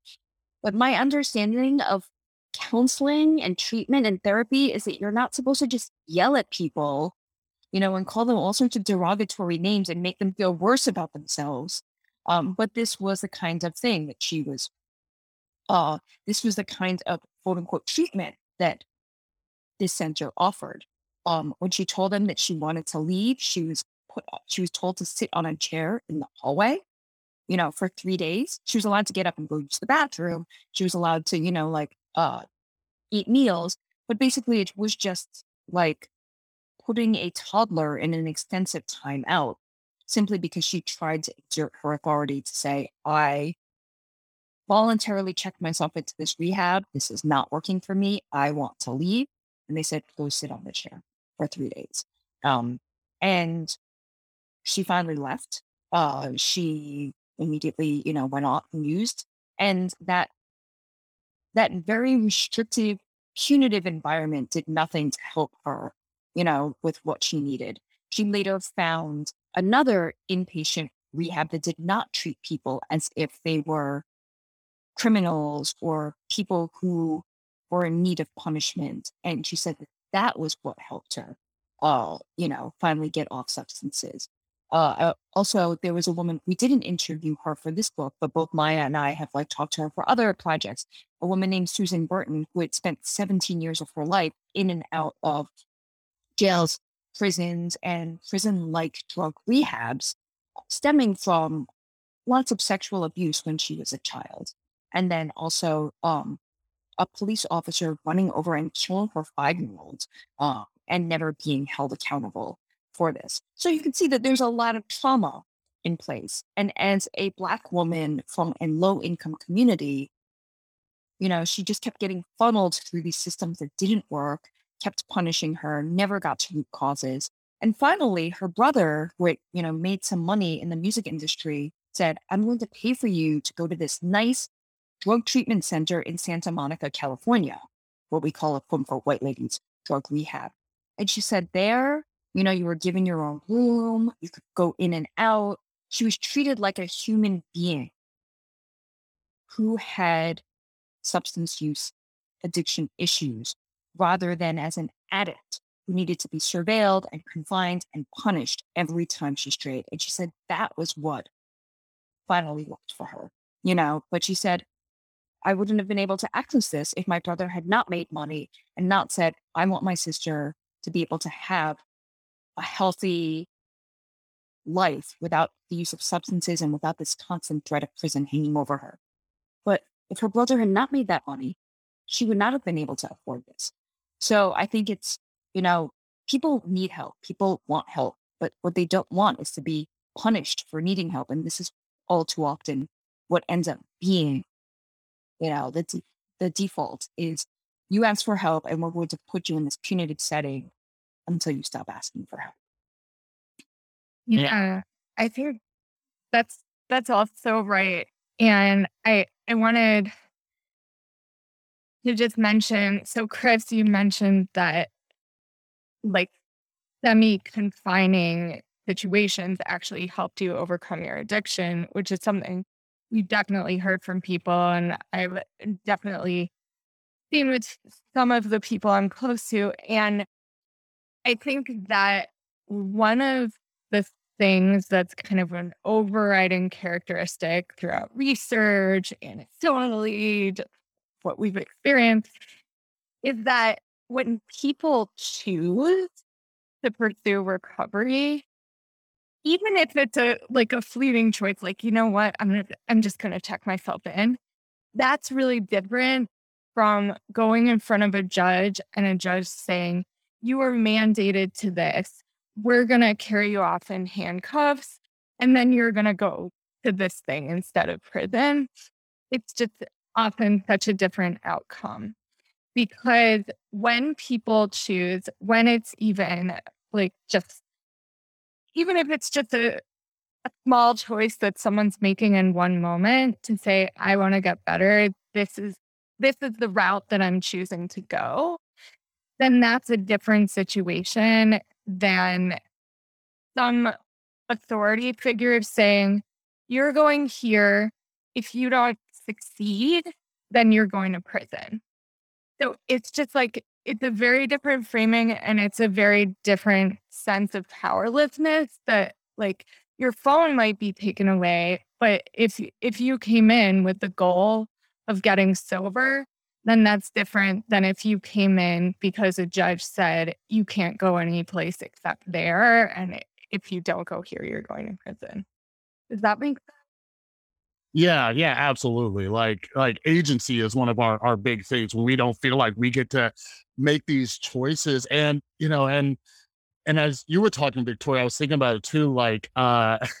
But my understanding of counseling and treatment and therapy is that you're not supposed to just yell at people, you know, and call them all sorts of derogatory names and make them feel worse about themselves. Um, but this was the kind of thing that she was, uh, this was the kind of quote unquote treatment that this center offered. Um, when she told them that she wanted to leave, she was put, she was told to sit on a chair in the hallway, you know, for three days. She was allowed to get up and go to the bathroom. She was allowed to, you know, like uh, eat meals. But basically, it was just like putting a toddler in an extensive timeout simply because she tried to exert her authority to say, I voluntarily checked myself into this rehab. This is not working for me. I want to leave and they said, go sit on the chair for three days. Um, and she finally left. Uh, she immediately, you know, went off and used. And that that very restrictive, punitive environment did nothing to help her, you know, with what she needed. She later found another inpatient rehab that did not treat people as if they were criminals or people who were in need of punishment. And she said that that was what helped her, all, you know, finally get off substances. Uh, uh, also, there was a woman, we didn't interview her for this book, but both Maya and I have like talked to her for other projects. A woman named Susan Burton, who had spent 17 years of her life in and out of jails, prisons, and prison like drug rehabs, stemming from lots of sexual abuse when she was a child. And then also um, a police officer running over and killing her five year old uh, and never being held accountable for this. So you can see that there's a lot of trauma in place. And as a Black woman from a low income community, you know, she just kept getting funneled through these systems that didn't work, kept punishing her, never got to root causes. And finally, her brother, who you know, made some money in the music industry, said, I'm going to pay for you to go to this nice drug treatment center in Santa Monica, California, what we call a quote unquote white ladies drug rehab. And she said, there, you know, you were given your own room, you could go in and out. She was treated like a human being who had substance use addiction issues rather than as an addict who needed to be surveilled and confined and punished every time she strayed. And she said that was what finally worked for her, you know. But she said, I wouldn't have been able to access this if my brother had not made money and not said, I want my sister to be able to have a healthy life without the use of substances and without this constant threat of prison hanging over her. But if her brother had not made that money, she would not have been able to afford this. So I think it's, you know, people need help. People want help, but what they don't want is to be punished for needing help. And this is all too often what ends up being, you know, the, the default is you ask for help and we're going to put you in this punitive setting until you stop asking for help. Yeah, yeah. I think that's that's also right. And I I wanted to just mention so Chris, you mentioned that like semi-confining situations actually helped you overcome your addiction, which is something we definitely heard from people. And I've definitely seen with some of the people I'm close to. And I think that one of the things that's kind of an overriding characteristic throughout research and anecdotally, what we've experienced, is that when people choose to pursue recovery, even if it's a like a fleeting choice, like you know what, I'm gonna, I'm just gonna check myself in. That's really different from going in front of a judge and a judge saying, you are mandated to this. We're going to carry you off in handcuffs, and then you're going to go to this thing instead of prison. It's just often such a different outcome because when people choose, when it's even like just, even if it's just a, a small choice that someone's making in one moment to say, I want to get better, this is this is the route that I'm choosing to go, then that's a different situation than some authority figure of saying, you're going here. If you don't succeed, then you're going to prison. So it's just like, it's a very different framing and it's a very different sense of powerlessness that like your phone might be taken away but if if you came in with the goal of getting sober, then that's different than if you came in because a judge said you can't go any place except there. And if you don't go here, you're going to prison. Does that make sense? Yeah, yeah, absolutely. Like like agency is one of our our big things when we don't feel like we get to make these choices and you know and and as you were talking, Victoria, I was thinking about it too, like, uh,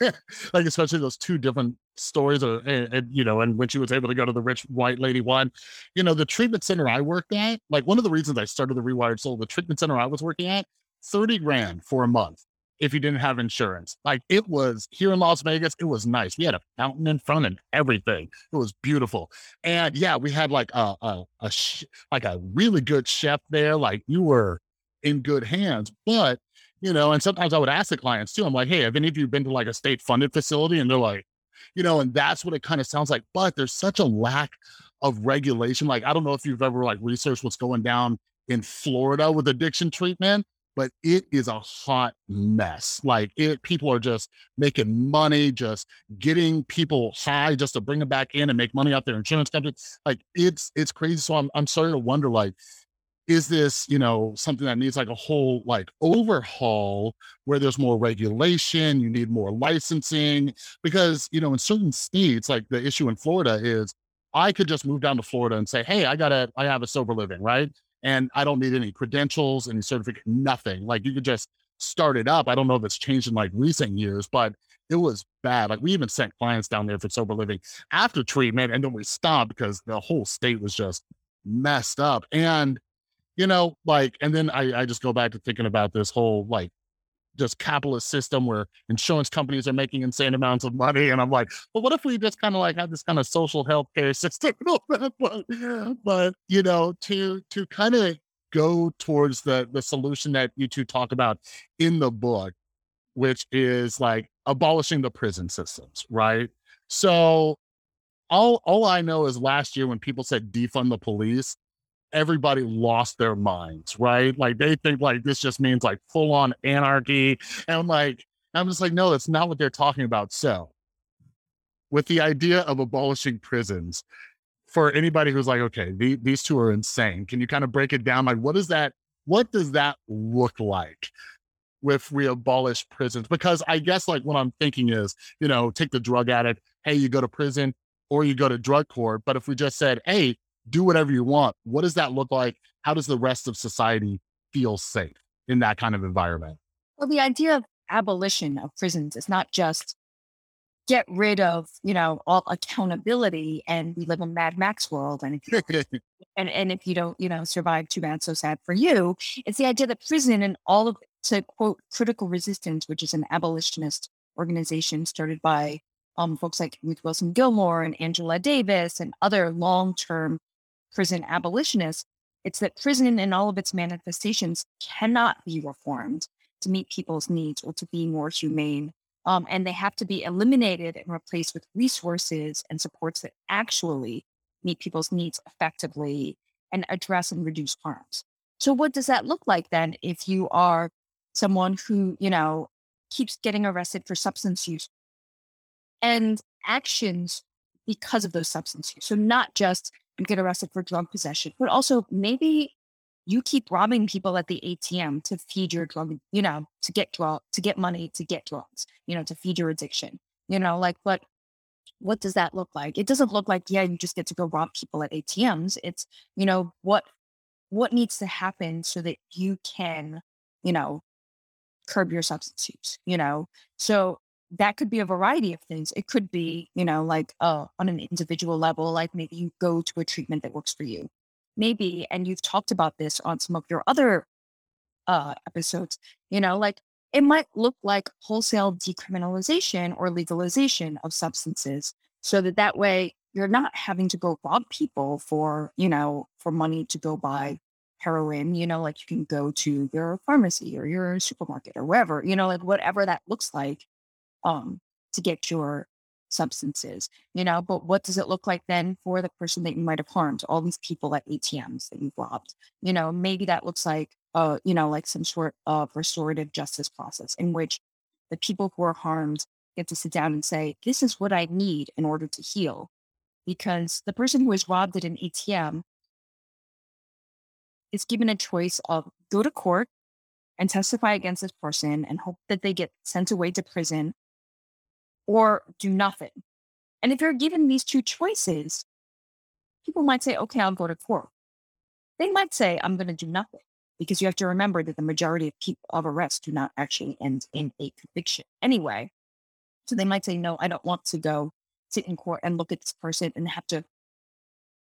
like especially those two different stories, or and, and, you know, and when she was able to go to the rich white lady one, you know, the treatment center I worked at, like one of the reasons I started the Rewired Soul, the treatment center I was working at, thirty grand for a month if you didn't have insurance. Like it was here in Las Vegas, it was nice. We had a fountain in front and everything. It was beautiful. And yeah, we had like a a, a sh- like a really good chef there. Like you were in good hands, but you know, and sometimes I would ask the clients too. I'm like, hey, have any of you been to like a state funded facility? And they're like, you know, and that's what it kind of sounds like. But there's such a lack of regulation. Like, I don't know if you've ever like researched what's going down in Florida with addiction treatment, but it is a hot mess. Like it, people are just making money, just getting people high just to bring them back in and make money out their insurance company. Like it's it's crazy. So I'm I'm starting to wonder like is this you know something that needs like a whole like overhaul where there's more regulation you need more licensing? Because you know in certain states like the issue in florida is i could just move down to florida and say hey i got a i have a sober living right? And i don't need any credentials any certificate nothing. Like you could just start it up. I don't know if it's changed in like recent years but it was bad. Like we even sent clients down there for sober living after treatment and then we stopped because the whole state was just messed up. And you know, like, and then I, I just go back to thinking about this whole like just capitalist system where insurance companies are making insane amounts of money. And I'm like, well, what if we just kind of like have this kind of social health care system? but, but, you know, to to kind of go towards the the solution that you two talk about in the book, which is like abolishing the prison systems, right? So all all I know is last year when people said defund the police, everybody lost their minds, right? Like they think like this just means like full on anarchy. And I'm like, I'm just like, no, that's not what they're talking about. So with the idea of abolishing prisons, for anybody who's like, okay, the, these two are insane, can you kind of break it down? Like, what is that? What does that look like? If we abolish prisons, because I guess like what I'm thinking is, you know, take the drug addict, hey, you go to prison or you go to drug court. But if we just said, hey, do whatever you want, what does that look like? How does the rest of society feel safe in that kind of environment? Well, the idea of abolition of prisons is not just get rid of, you know, all accountability and we live in Mad Max world. And if you, and, and if you don't, you know, survive too bad, so sad for you. It's the idea that prison and all of to quote critical resistance, which is an abolitionist organization started by um, folks like Ruth Wilson Gilmore and Angela Davis and other long-term prison abolitionists. It's that prison and all of its manifestations cannot be reformed to meet people's needs or to be more humane um, and they have to be eliminated and replaced with resources and supports that actually meet people's needs effectively and address and reduce harms. So, what does that look like then if you are someone who, you know, keeps getting arrested for substance use and actions because of those substance use? So, not just you get arrested for drug possession, but also maybe you keep robbing people at the ATM to feed your drug, you know, to get drug, to get money, to get drugs, you know, to feed your addiction, you know, like what, what does that look like? It doesn't look like, yeah, you just get to go rob people at ATMs. It's, you know, what, what needs to happen so that you can, you know, curb your substance use, you know? So that could be a variety of things. It could be, you know, like uh, on an individual level, like maybe you go to a treatment that works for you. Maybe, and you've talked about this on some of your other uh, episodes, you know, like it might look like wholesale decriminalization or legalization of substances so that that way you're not having to go rob people for, you know, for money to go buy heroin, you know, like you can go to your pharmacy or your supermarket or wherever, you know, like whatever that looks like um to get your substances, you know, but what does it look like then for the person that you might have harmed? All these people at ATMs that you've robbed, you know, maybe that looks like, uh, you know, like some sort of restorative justice process in which the people who are harmed get to sit down and say, this is what I need in order to heal. Because the person who is robbed at an ATM is given a choice of go to court and testify against this person and hope that they get sent away to prison or do nothing. And if you're given these two choices, people might say, okay, I'll go to court. They might say, I'm going to do nothing because you have to remember that the majority of people of arrests do not actually end in a conviction anyway. So they might say, no, I don't want to go sit in court and look at this person and have to,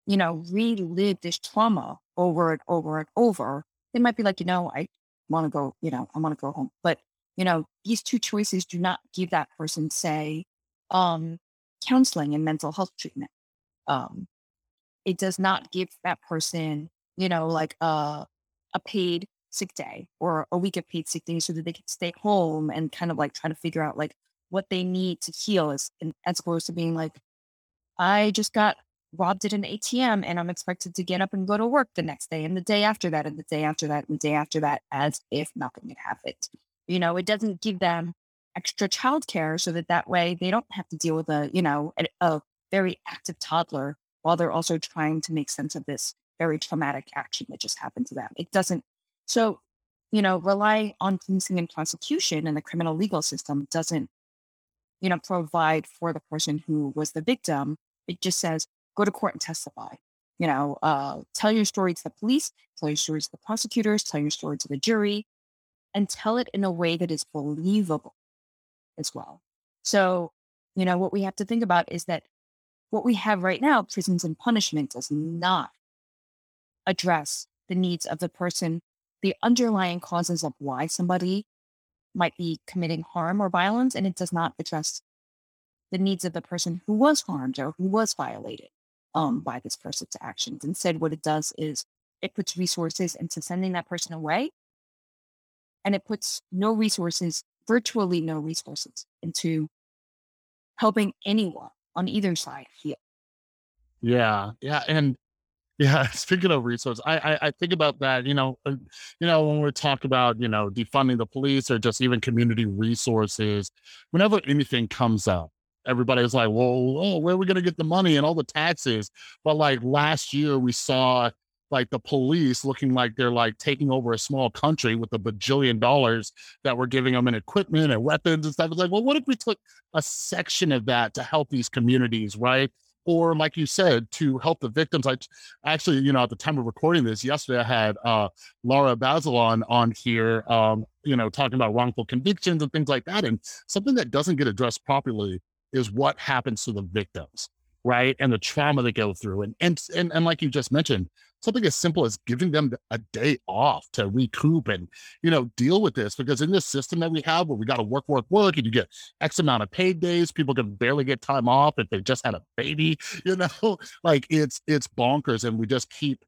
you know, relive this trauma over and over and over. They might be like, you know, I want to go, you know, I want to go home. But you know, these two choices do not give that person, say, um, counseling and mental health treatment. Um, it does not give that person, you know, like a, a paid sick day or a week of paid sick day so that they can stay home and kind of like try to figure out like what they need to heal as, as opposed to being like, I just got robbed at an ATM and I'm expected to get up and go to work the next day and the day after that and the day after that and the day after that as if nothing had happened. You know, it doesn't give them extra childcare so that that way they don't have to deal with a, you know, a, a very active toddler while they're also trying to make sense of this very traumatic action that just happened to them. It doesn't. So, you know, rely on policing and prosecution and the criminal legal system doesn't, you know, provide for the person who was the victim. It just says, go to court and testify. You know, uh, tell your story to the police, tell your story to the prosecutors, tell your story to the jury, and tell it in a way that is believable as well. So, you know, what we have to think about is that what we have right now, prisons and punishment, does not address the needs of the person, the underlying causes of why somebody might be committing harm or violence, and it does not address the needs of the person who was harmed or who was violated um, by this person's actions. Instead, what it does is it puts resources into sending that person away. And it puts no resources, virtually no resources, into helping anyone on either side heal. Yeah, yeah, and yeah. Speaking of resources, I, I I think about that. You know, uh, you know when we talk about you know defunding the police or just even community resources, whenever anything comes up, everybody's like, "Well, oh, where are we going to get the money and all the taxes?" But like last year, we saw like the police looking like they're like taking over a small country with a bajillion dollars that we're giving them in equipment and weapons and stuff. It's like, well, what if we took a section of that to help these communities, right? or like you said, to help the victims. I actually, you know, at the time of recording this, yesterday I had uh, Laura Bazelon on here, um, you know, talking about wrongful convictions and things like that. And something that doesn't get addressed properly is what happens to the victims, right? And the trauma they go through. And and and, and like you just mentioned, something as simple as giving them a day off to recoup and you know deal with this because in this system that we have where we got to work work work and you get x amount of paid days people can barely get time off if they just had a baby you know? Like it's it's bonkers and we just keep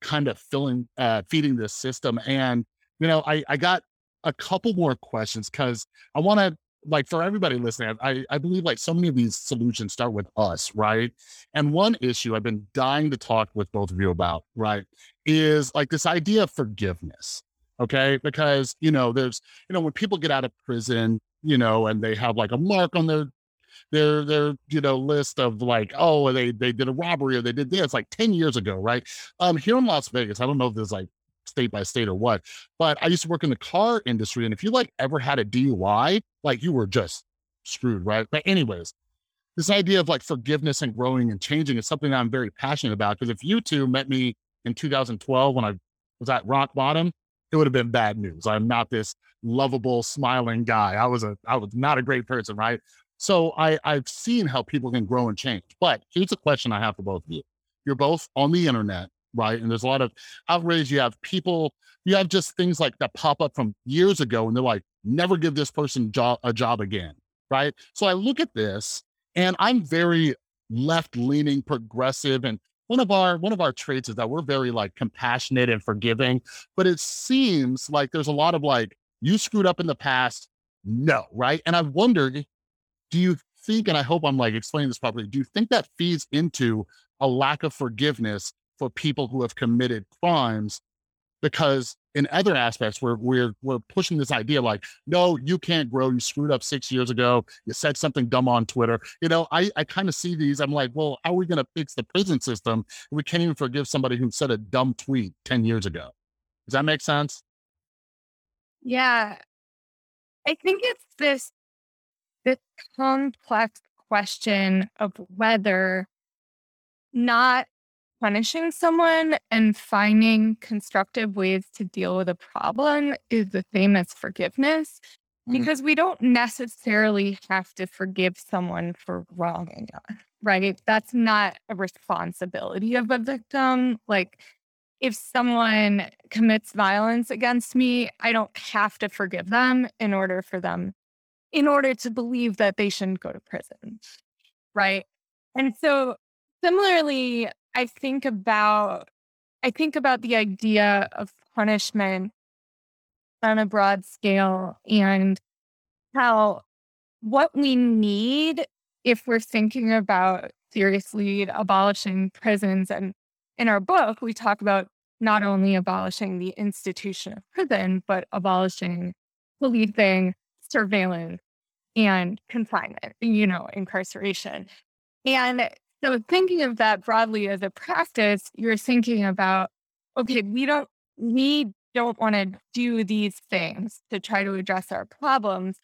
kind of filling uh feeding this system and you know i i got a couple more questions because i want to like for everybody listening, I, I believe like so many of these solutions start with us, right? And one issue I've been dying to talk with both of you about, right, is like this idea of forgiveness. Okay. Because, you know, there's, you know, when people get out of prison, you know, and they have like a mark on their their their you know list of like oh they they did a robbery or they did this like 10 years ago right um here in las vegas i don't know if there's like state by state or what. But I used to work in the car industry, and if you like ever had a DUI, like you were just screwed, right? But anyways, this idea of like forgiveness and growing and changing is something that I'm very passionate about. Because if you two met me in 2012 when I was at rock bottom, it would have been bad news. I'm not this lovable, smiling guy. I was a I was not a great person, right? So I I've seen how people can grow and change. But here's a question I have for both of you. You're both on the internet right? And there's a lot of outrage. You have people, you have just things like that pop up from years ago, and they're like, never give this person a job again, right? So I look at this, and I'm very left leaning, progressive, and one of our one of our traits is that we're very like compassionate and forgiving. But it seems like there's a lot of like, you screwed up in the past, no, right? And I've wondered, do you think, and I hope I'm like explaining this properly, do you think that feeds into a lack of forgiveness for people who have committed crimes because in other aspects we're we're we're pushing this idea like no you can't grow. You screwed up six years ago. You said something dumb on twitter. You know i i kind of see these i'm like well how are we going to fix the prison system we can't even forgive somebody who said a dumb tweet 10 years ago? Does that make sense? Yeah. I think it's this this complex question of whether not punishing someone and finding constructive ways to deal with a problem is the same as forgiveness mm. because we don't necessarily have to forgive someone for wronging us, right? That's not a responsibility of a victim. Like, if someone commits violence against me, I don't have to forgive them in order for them, in order to believe that they shouldn't go to prison, right? And so, similarly, I think about I think about the idea of punishment on a broad scale and how what we need if we're thinking about seriously abolishing prisons and in our book we talk about not only abolishing the institution of prison but abolishing policing surveillance and confinement you know incarceration. And so thinking of that broadly as a practice, you're thinking about, okay, we don't we don't want to do these things to try to address our problems,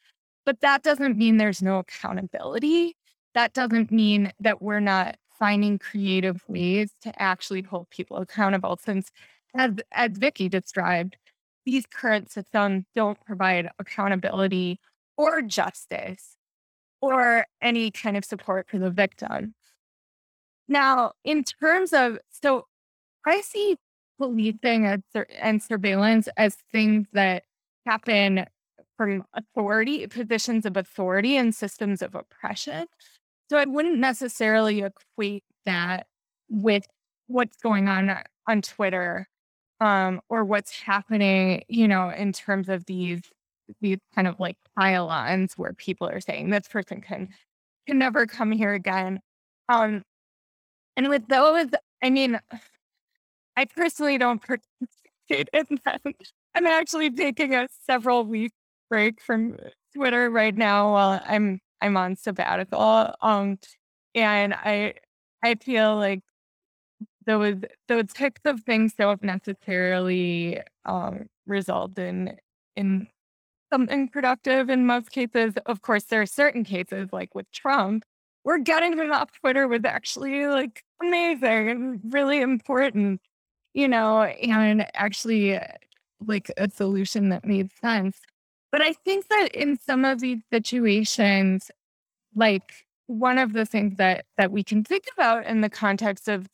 but that doesn't mean there's no accountability. That doesn't mean that we're not finding creative ways to actually hold people accountable since as as Vicky described, these current systems don't provide accountability or justice or any kind of support for the victim. Now, in terms of, so I see policing and, and surveillance as things that happen from authority, positions of authority and systems of oppression. So I wouldn't necessarily equate that with what's going on on Twitter um, or what's happening, you know, in terms of these these kind of like pile-ons where people are saying this person can can never come here again. Um, and with those, I mean, I personally don't participate in them. I'm actually taking a several week break from Twitter right now while I'm I'm on sabbatical. Um, and I I feel like those those types of things don't necessarily um, result in in something productive in most cases. Of course, there are certain cases like with Trump, where getting him off Twitter was actually like amazing and really important, you know, and actually uh, like a solution that made sense. But I think that in some of these situations, like one of the things that that we can think about in the context of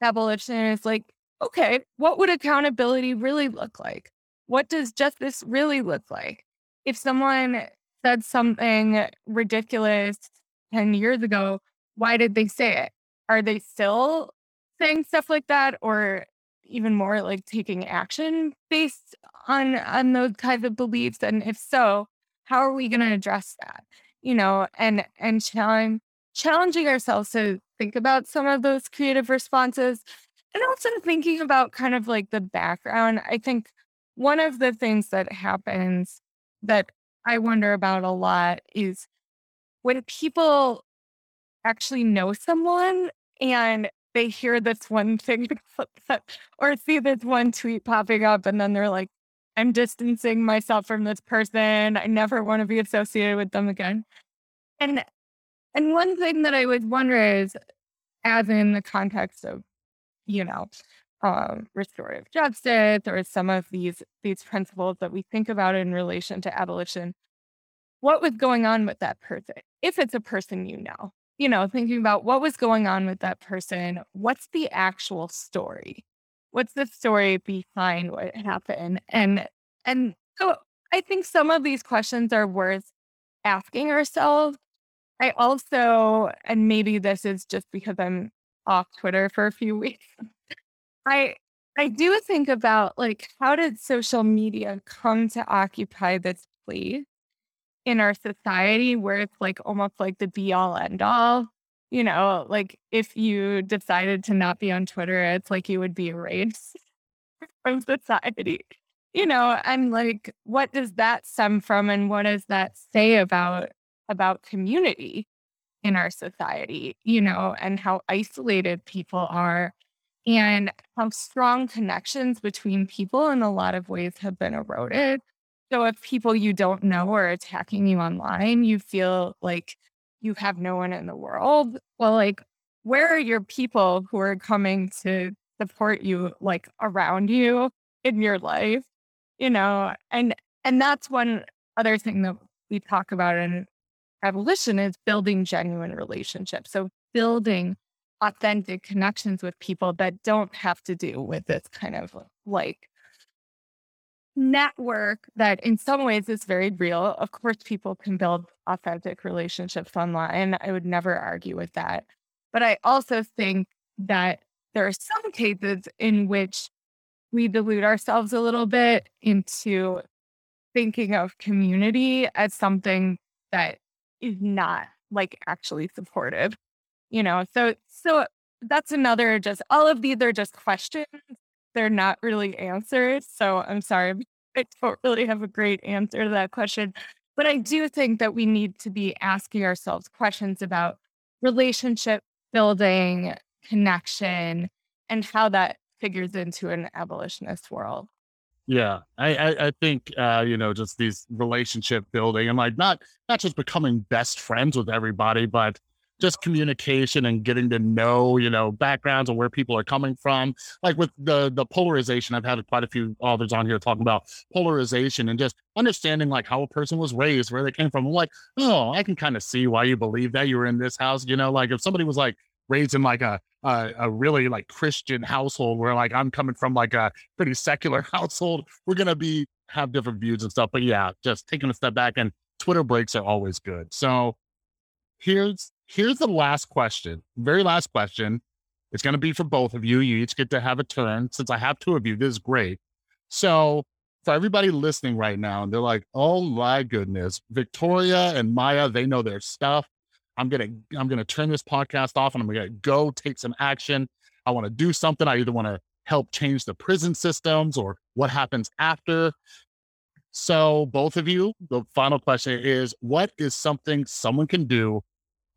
abolition is like, okay, what would accountability really look like? What does justice really look like? If someone said something ridiculous 10 years ago, why did they say it? Are they still saying stuff like that or even more like taking action based on on those kinds of beliefs? And if so how are we going to address that? You know and and challenge challenging ourselves to think about some of those creative responses and also thinking about kind of like the background. I think one of the things that happens that i wonder about a lot is when people actually know someone and they hear this one thing or see this one tweet popping up and then they're like i'm distancing myself from this person. I never want to be associated with them again. And and one thing that i would wonder is as in the context of you know um, restorative justice or some of these these principles that we think about in relation to abolition what was going on with that person if it's a person you know you know, thinking about what was going on with that person. What's the actual story? What's the story behind what happened? And and so I think some of these questions are worth asking ourselves. I also, and maybe this is just because I'm off Twitter for a few weeks. I I do think about like how did social media come to occupy this place in our society where it's like almost like the be all end all. You know, like if you decided to not be on Twitter, it's like you would be erased from society. You know, and like what does that stem from and what does that say about about community in our society, you know, and how isolated people are and how strong connections between people in a lot of ways have been eroded so if people you don't know are attacking you online, you feel like you have no one in the world. Well, like, where are your people who are coming to support you, like around you in your life? You know, and and that's one other thing that we talk about in abolition is building genuine relationships. So building authentic connections with people that don't have to do with this kind of like network that in some ways is very real. Of course, people can build authentic relationships online. I would never argue with that. But I also think that there are some cases in which we delude ourselves a little bit into thinking of community as something that is not like actually supportive you know so so that's another just all of these are just questions they're not really answered. So I'm sorry, I don't really have a great answer to that question. But I do think that we need to be asking ourselves questions about relationship building, connection, and how that figures into an abolitionist world. Yeah, I, I, I think uh, you know just these relationship building and like not not just becoming best friends with everybody, but just communication and getting to know, you know, backgrounds and where people are coming from. Like with the the polarization, I've had quite a few authors on here talking about polarization and just understanding like how a person was raised, where they came from. I'm like, oh, I can kind of see why you believe that you were in this house. You know, like if somebody was like raised in like a, a, a really like Christian household where like I'm coming from like a pretty secular household, we're gonna be have different views and stuff. But yeah, just taking a step back and Twitter breaks are always good. So here's here's the last question, very last question. It's going to be for both of you. You each get to have a turn. Since I have two of you, this is great. So, for everybody listening right now, and they're like, "Oh my goodness, Victoria and Maya, they know their stuff." I'm gonna I'm gonna turn this podcast off and I'm gonna go take some action. I want to do something. I either want to help change the prison systems or what happens after. So, both of you, the final question is what is something someone can do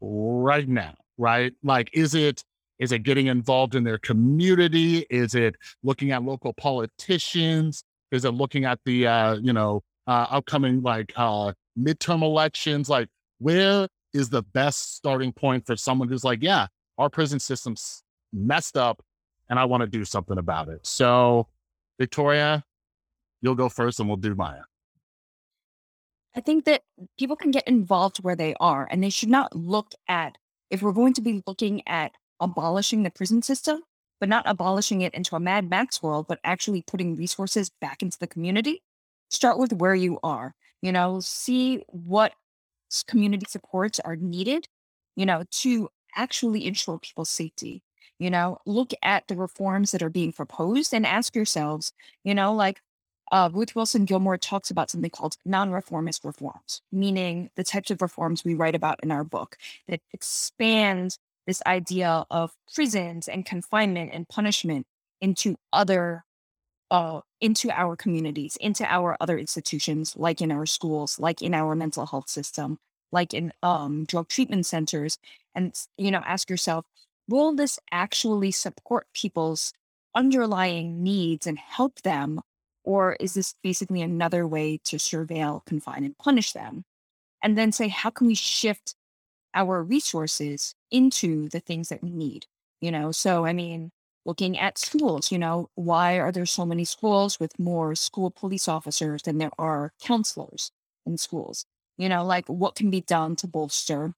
right now? Right? Like, is it is it getting involved in their community? Is it looking at local politicians? Is it looking at the uh, you know uh, upcoming like uh, midterm elections? Like, where is the best starting point for someone who's like, yeah, our prison system's messed up, and I want to do something about it. So, Victoria, you'll go first, and we'll do Maya. I think that people can get involved where they are, and they should not look at if we're going to be looking at abolishing the prison system, but not abolishing it into a Mad Max world, but actually putting resources back into the community. Start with where you are. You know, see what community supports are needed, you know, to actually ensure people's safety. You know, look at the reforms that are being proposed and ask yourselves, you know, like uh, Ruth Wilson Gilmore talks about something called non reformist reforms, meaning the types of reforms we write about in our book that expand this idea of prisons and confinement and punishment into other uh, into our communities, into our other institutions, like in our schools, like in our mental health system, like in um, drug treatment centers, and you know, ask yourself, will this actually support people's underlying needs and help them, or is this basically another way to surveil, confine, and punish them? And then say, how can we shift our resources into the things that we need? You know so i mean looking at schools you know why are there so many schools with more school police officers than there are counselors in schools? You know like what can be done to bolster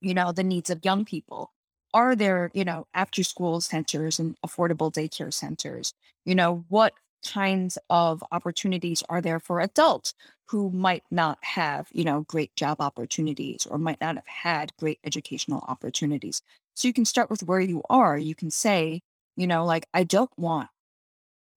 you know the needs of young people? Are there you know after school centers and affordable daycare centers? You know what kinds of opportunities are there for adults who might not have, you know, great job opportunities or might not have had great educational opportunities. So you can start with where you are. You can say, you know, like, I don't want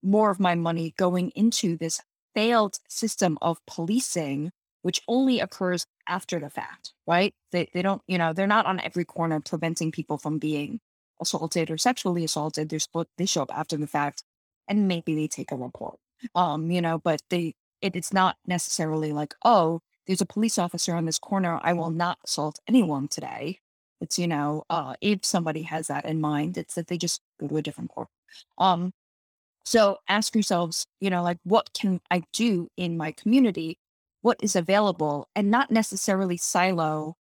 more of my money going into this failed system of policing, which only occurs after the fact, right? They, they don't, you know, they're not on every corner preventing people from being assaulted or sexually assaulted. They're they show up after the fact and maybe they take a report. Um, you know, but they it, it's not necessarily like, oh, there's a police officer on this corner. I will not assault anyone today. It's, you know, uh, if somebody has that in mind, it's that they just go to a different court. Um, so ask yourselves, you know, like, what can I do in my community? What is available? And not necessarily silo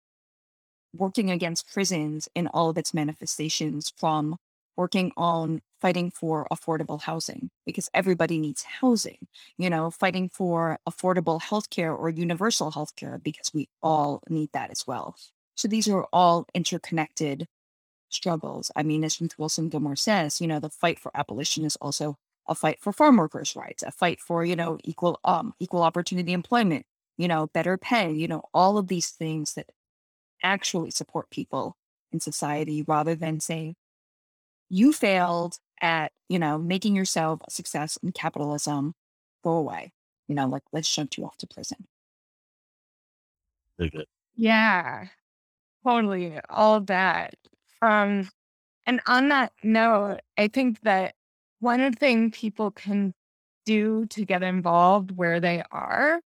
working against prisons in all of its manifestations from working on fighting for affordable housing because everybody needs housing, you know, fighting for affordable healthcare or universal healthcare because we all need that as well. So these are all interconnected struggles. I mean, as Ruth Wilson Gilmore says, you know, the fight for abolition is also a fight for farm workers' rights, a fight for, you know, equal um equal opportunity employment, you know, better pay, you know, all of these things that actually support people in society rather than saying, you failed at, you know, making yourself a success in capitalism, go away. You know, like let's shunt you off to prison. Very. Yeah, totally. All of that. Um, and on that note, I think that one thing people can do to get involved where they are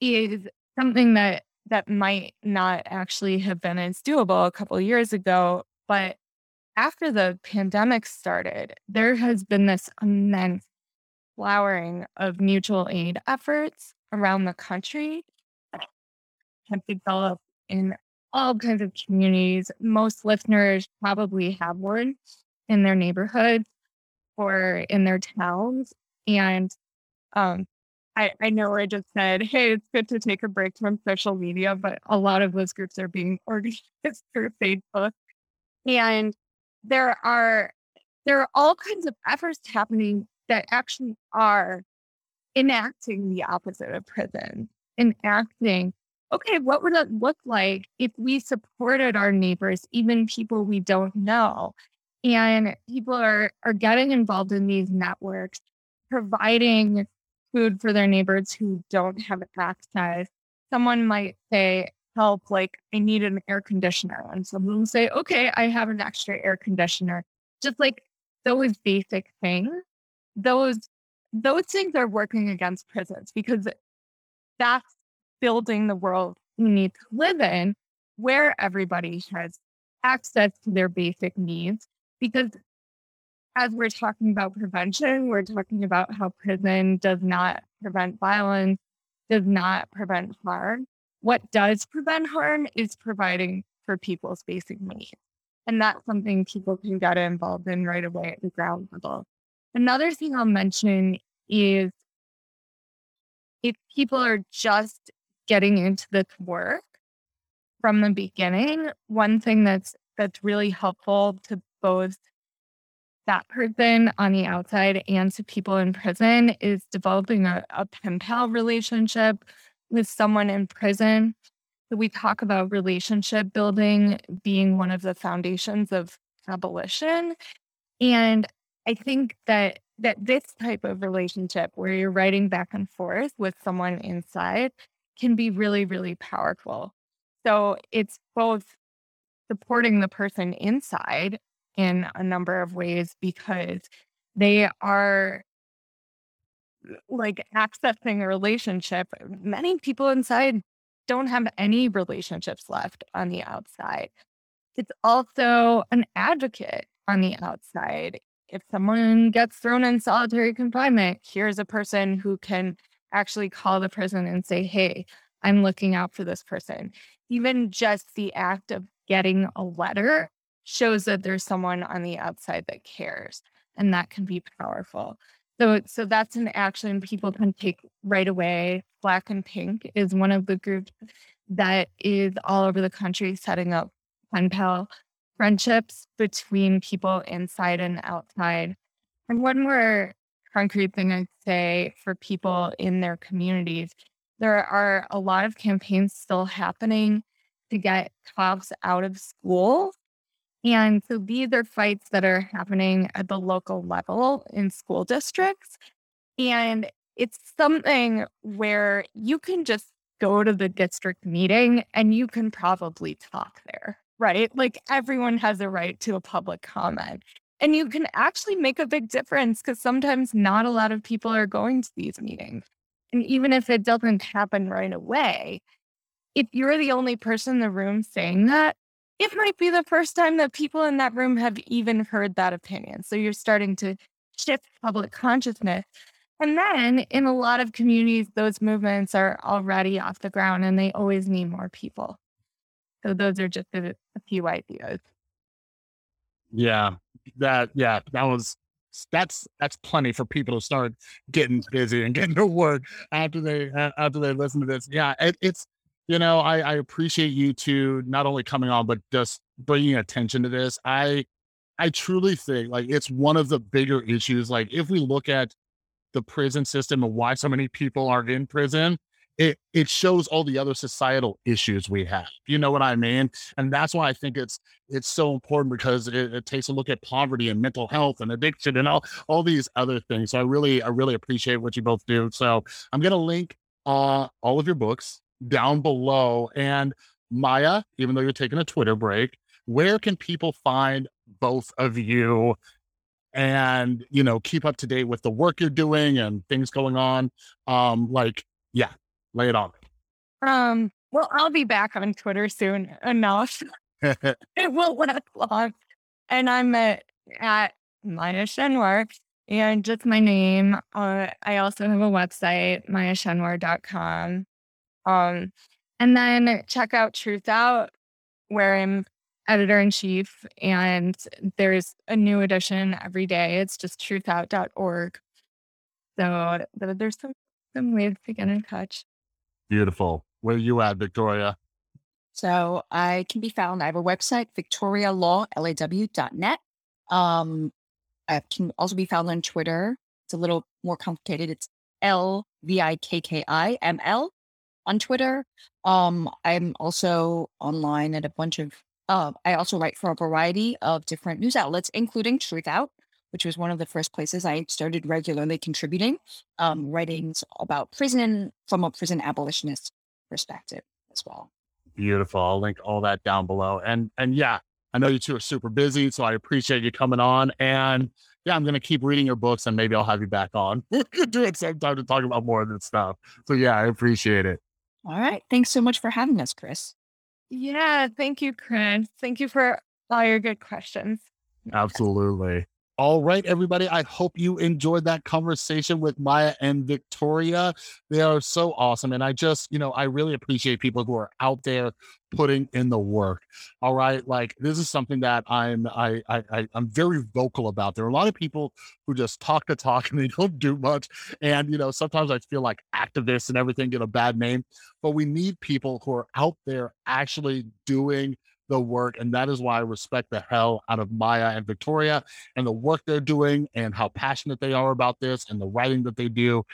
is something that that might not actually have been as doable a couple of years ago, but after the pandemic started, there has been this immense flowering of mutual aid efforts around the country have developed in all kinds of communities. Most listeners probably have one in their neighborhoods or in their towns. And um, I, I know I just said, hey, it's good to take a break from social media, but a lot of those groups are being organized through Facebook. And there are there are all kinds of efforts happening that actually are enacting the opposite of prison, enacting, okay, what would it look like if we supported our neighbors, even people we don't know? And people are are getting involved in these networks, providing food for their neighbors who don't have access. Someone might say, help, like I need an air conditioner. And someone will say, okay, I have an extra air conditioner. Just like those basic things, those those things are working against prisons because that's building the world we need to live in where everybody has access to their basic needs. Because as we're talking about prevention, we're talking about how prison does not prevent violence, does not prevent harm. What does prevent harm is providing for people's basic needs. And that's something people can get involved in right away at the ground level. Another thing I'll mention is if people are just getting into this work from the beginning, one thing that's that's really helpful to both that person on the outside and to people in prison is developing a, a pen pal relationship with someone in prison. So we talk about relationship building being one of the foundations of abolition. And I think that that this type of relationship where you're writing back and forth with someone inside can be really, really powerful. So it's both supporting the person inside in a number of ways because they are like accessing a relationship. Many people inside don't have any relationships left on the outside. It's also an advocate on the outside. If someone gets thrown in solitary confinement, here's a person who can actually call the prison and say, Hey, I'm looking out for this person. Even just the act of getting a letter shows that there's someone on the outside that cares, and that can be powerful. So, so that's an action people can take right away. Black and Pink is one of the groups that is all over the country setting up pen pal friendships between people inside and outside. And one more concrete thing I'd say for people in their communities, there are a lot of campaigns still happening to get cops out of school and so these are fights that are happening at the local level in school districts. And it's something where you can just go to the district meeting and you can probably talk there, right? Like everyone has a right to a public comment. And you can actually make a big difference because sometimes not a lot of people are going to these meetings. And even if it doesn't happen right away, if you're the only person in the room saying that, it might be the first time that people in that room have even heard that opinion. So you're starting to shift public consciousness. And then in a lot of communities, those movements are already off the ground and they always need more people. So those are just a, a few ideas. Yeah, that, yeah, that was that's that's plenty for people to start getting busy and getting to work after they after they listen to this. Yeah, it, it's you know, I, I appreciate you two not only coming on, but just bringing attention to this. I, I truly think like it's one of the bigger issues. Like if we look at the prison system and why so many people are in prison, it it shows all the other societal issues we have. You know what I mean? And that's why I think it's it's so important because it, it, takes a look at poverty and mental health and addiction and all all these other things. So I really I really appreciate what you both do. So I'm gonna link uh, all of your books down below. And Maya, even though you're taking a Twitter break, where can people find both of you and you know keep up to date with the work you're doing and things going on? Um, like, yeah, lay it on. Um, well, I'll be back on Twitter soon enough. it will last long. And I'm at, at Maya Schenwar and just my name. Uh, I also have a website, mayaschenwar.com. Um, and then check out Truthout, where I'm editor in chief, and there's a new edition every day. It's just truthout.org. So there's some some ways to get in touch. Beautiful. Where are you at, Victoria? So I can be found. I have a website, victorialaw.net. Um, I can also be found on Twitter. It's a little more complicated. It's L V I K K I M L on Twitter. Um, I'm also online at a bunch of Uh, I also write for a variety of different news outlets, including Truthout, which was one of the first places I started regularly contributing um, writings about prison from a prison abolitionist perspective as well. Beautiful. I'll link all that down below. And and yeah, I know you two are super busy, so I appreciate you coming on. And yeah, I'm gonna keep reading your books, and maybe I'll have you back on. We could do it to talk about more of this stuff. So yeah, I appreciate it. All right. Thanks so much for having us, Chris. Yeah, thank you, Chris. Thank you for all your good questions. Absolutely. All right, everybody. I hope you enjoyed that conversation with Maya and Victoria. They are so awesome. And I just, you know, I really appreciate people who are out there putting in the work. All right. Like this is something that I'm I I, I am very vocal about. There are a lot of people who just talk the talk and they don't do much. And you know, sometimes I feel like activists and everything get a bad name. But we need people who are out there actually doing the work. And that is why I respect the hell out of Maya and Victoria and the work they're doing and how passionate they are about this and the writing that they do.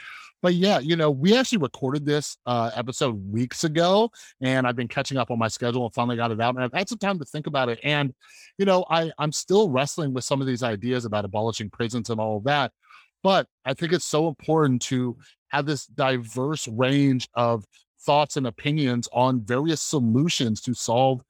But yeah, you know, we actually recorded this uh, episode weeks ago and I've been catching up on my schedule and finally got it out. And I've had some time to think about it. And, you know, I, I'm still wrestling with some of these ideas about abolishing prisons and all of that. But I think it's so important to have this diverse range of thoughts and opinions on various solutions to solve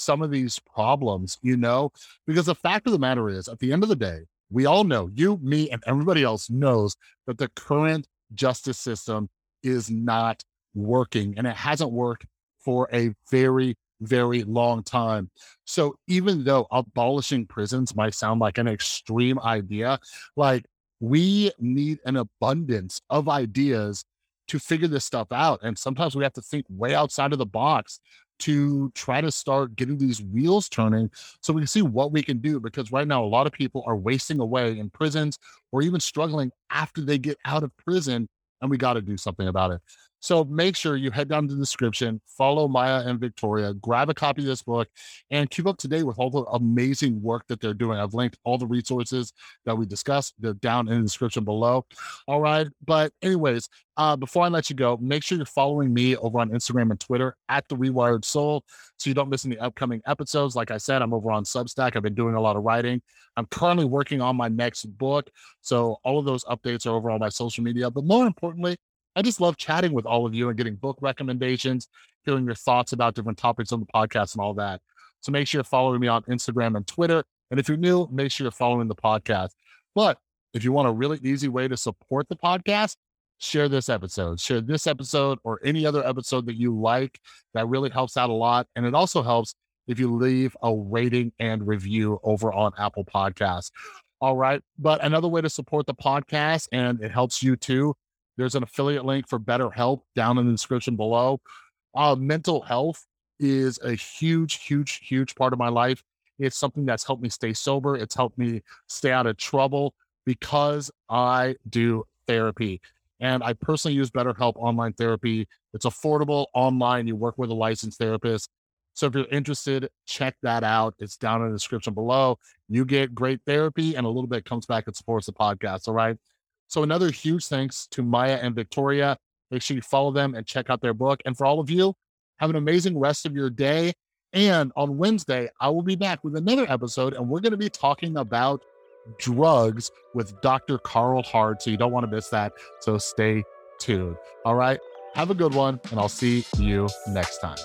some of these problems, you know? Because the fact of the matter is, at the end of the day, we all know, you, me, and everybody else knows that the current justice system is not working and it hasn't worked for a very, very long time. So even though abolishing prisons might sound like an extreme idea, like we need an abundance of ideas to figure this stuff out. And sometimes we have to think way outside of the box to try to start getting these wheels turning so we can see what we can do. Because right now, a lot of people are wasting away in prisons or even struggling after they get out of prison, and we got to do something about it. So make sure you head down to the description, follow Maya and Victoria, grab a copy of this book, and keep up to date with all the amazing work that they're doing. I've linked all the resources that we discussed. They're down in the description below. All right. But, anyways, uh, before I let you go, make sure you're following me over on Instagram and Twitter at The Rewired Soul so you don't miss any upcoming episodes. Like I said, I'm over on Substack. I've been doing a lot of writing. I'm currently working on my next book. So, all of those updates are over on my social media. But more importantly, I just love chatting with all of you and getting book recommendations, hearing your thoughts about different topics on the podcast and all that. So make sure you're following me on Instagram and Twitter. And if you're new, make sure you're following the podcast. But if you want a really easy way to support the podcast, share this episode, share this episode or any other episode that you like. That really helps out a lot. And it also helps if you leave a rating and review over on Apple Podcasts. All right. But another way to support the podcast, and it helps you too, there's an affiliate link for BetterHelp down in the description below. Uh, mental health is a huge, huge, huge part of my life. It's something that's helped me stay sober. It's helped me stay out of trouble because I do therapy. And I personally use BetterHelp online therapy. It's affordable online. You work with a licensed therapist. So if you're interested, check that out. It's down in the description below. You get great therapy and a little bit comes back and supports the podcast. All right. So another huge thanks to Maya and Victoria. Make sure you follow them and check out their book. And for all of you, have an amazing rest of your day. And on Wednesday, I will be back with another episode, and we're going to be talking about drugs with Dr. Carl Hart. So you don't want to miss that. So stay tuned. All right. Have a good one, and I'll see you next time.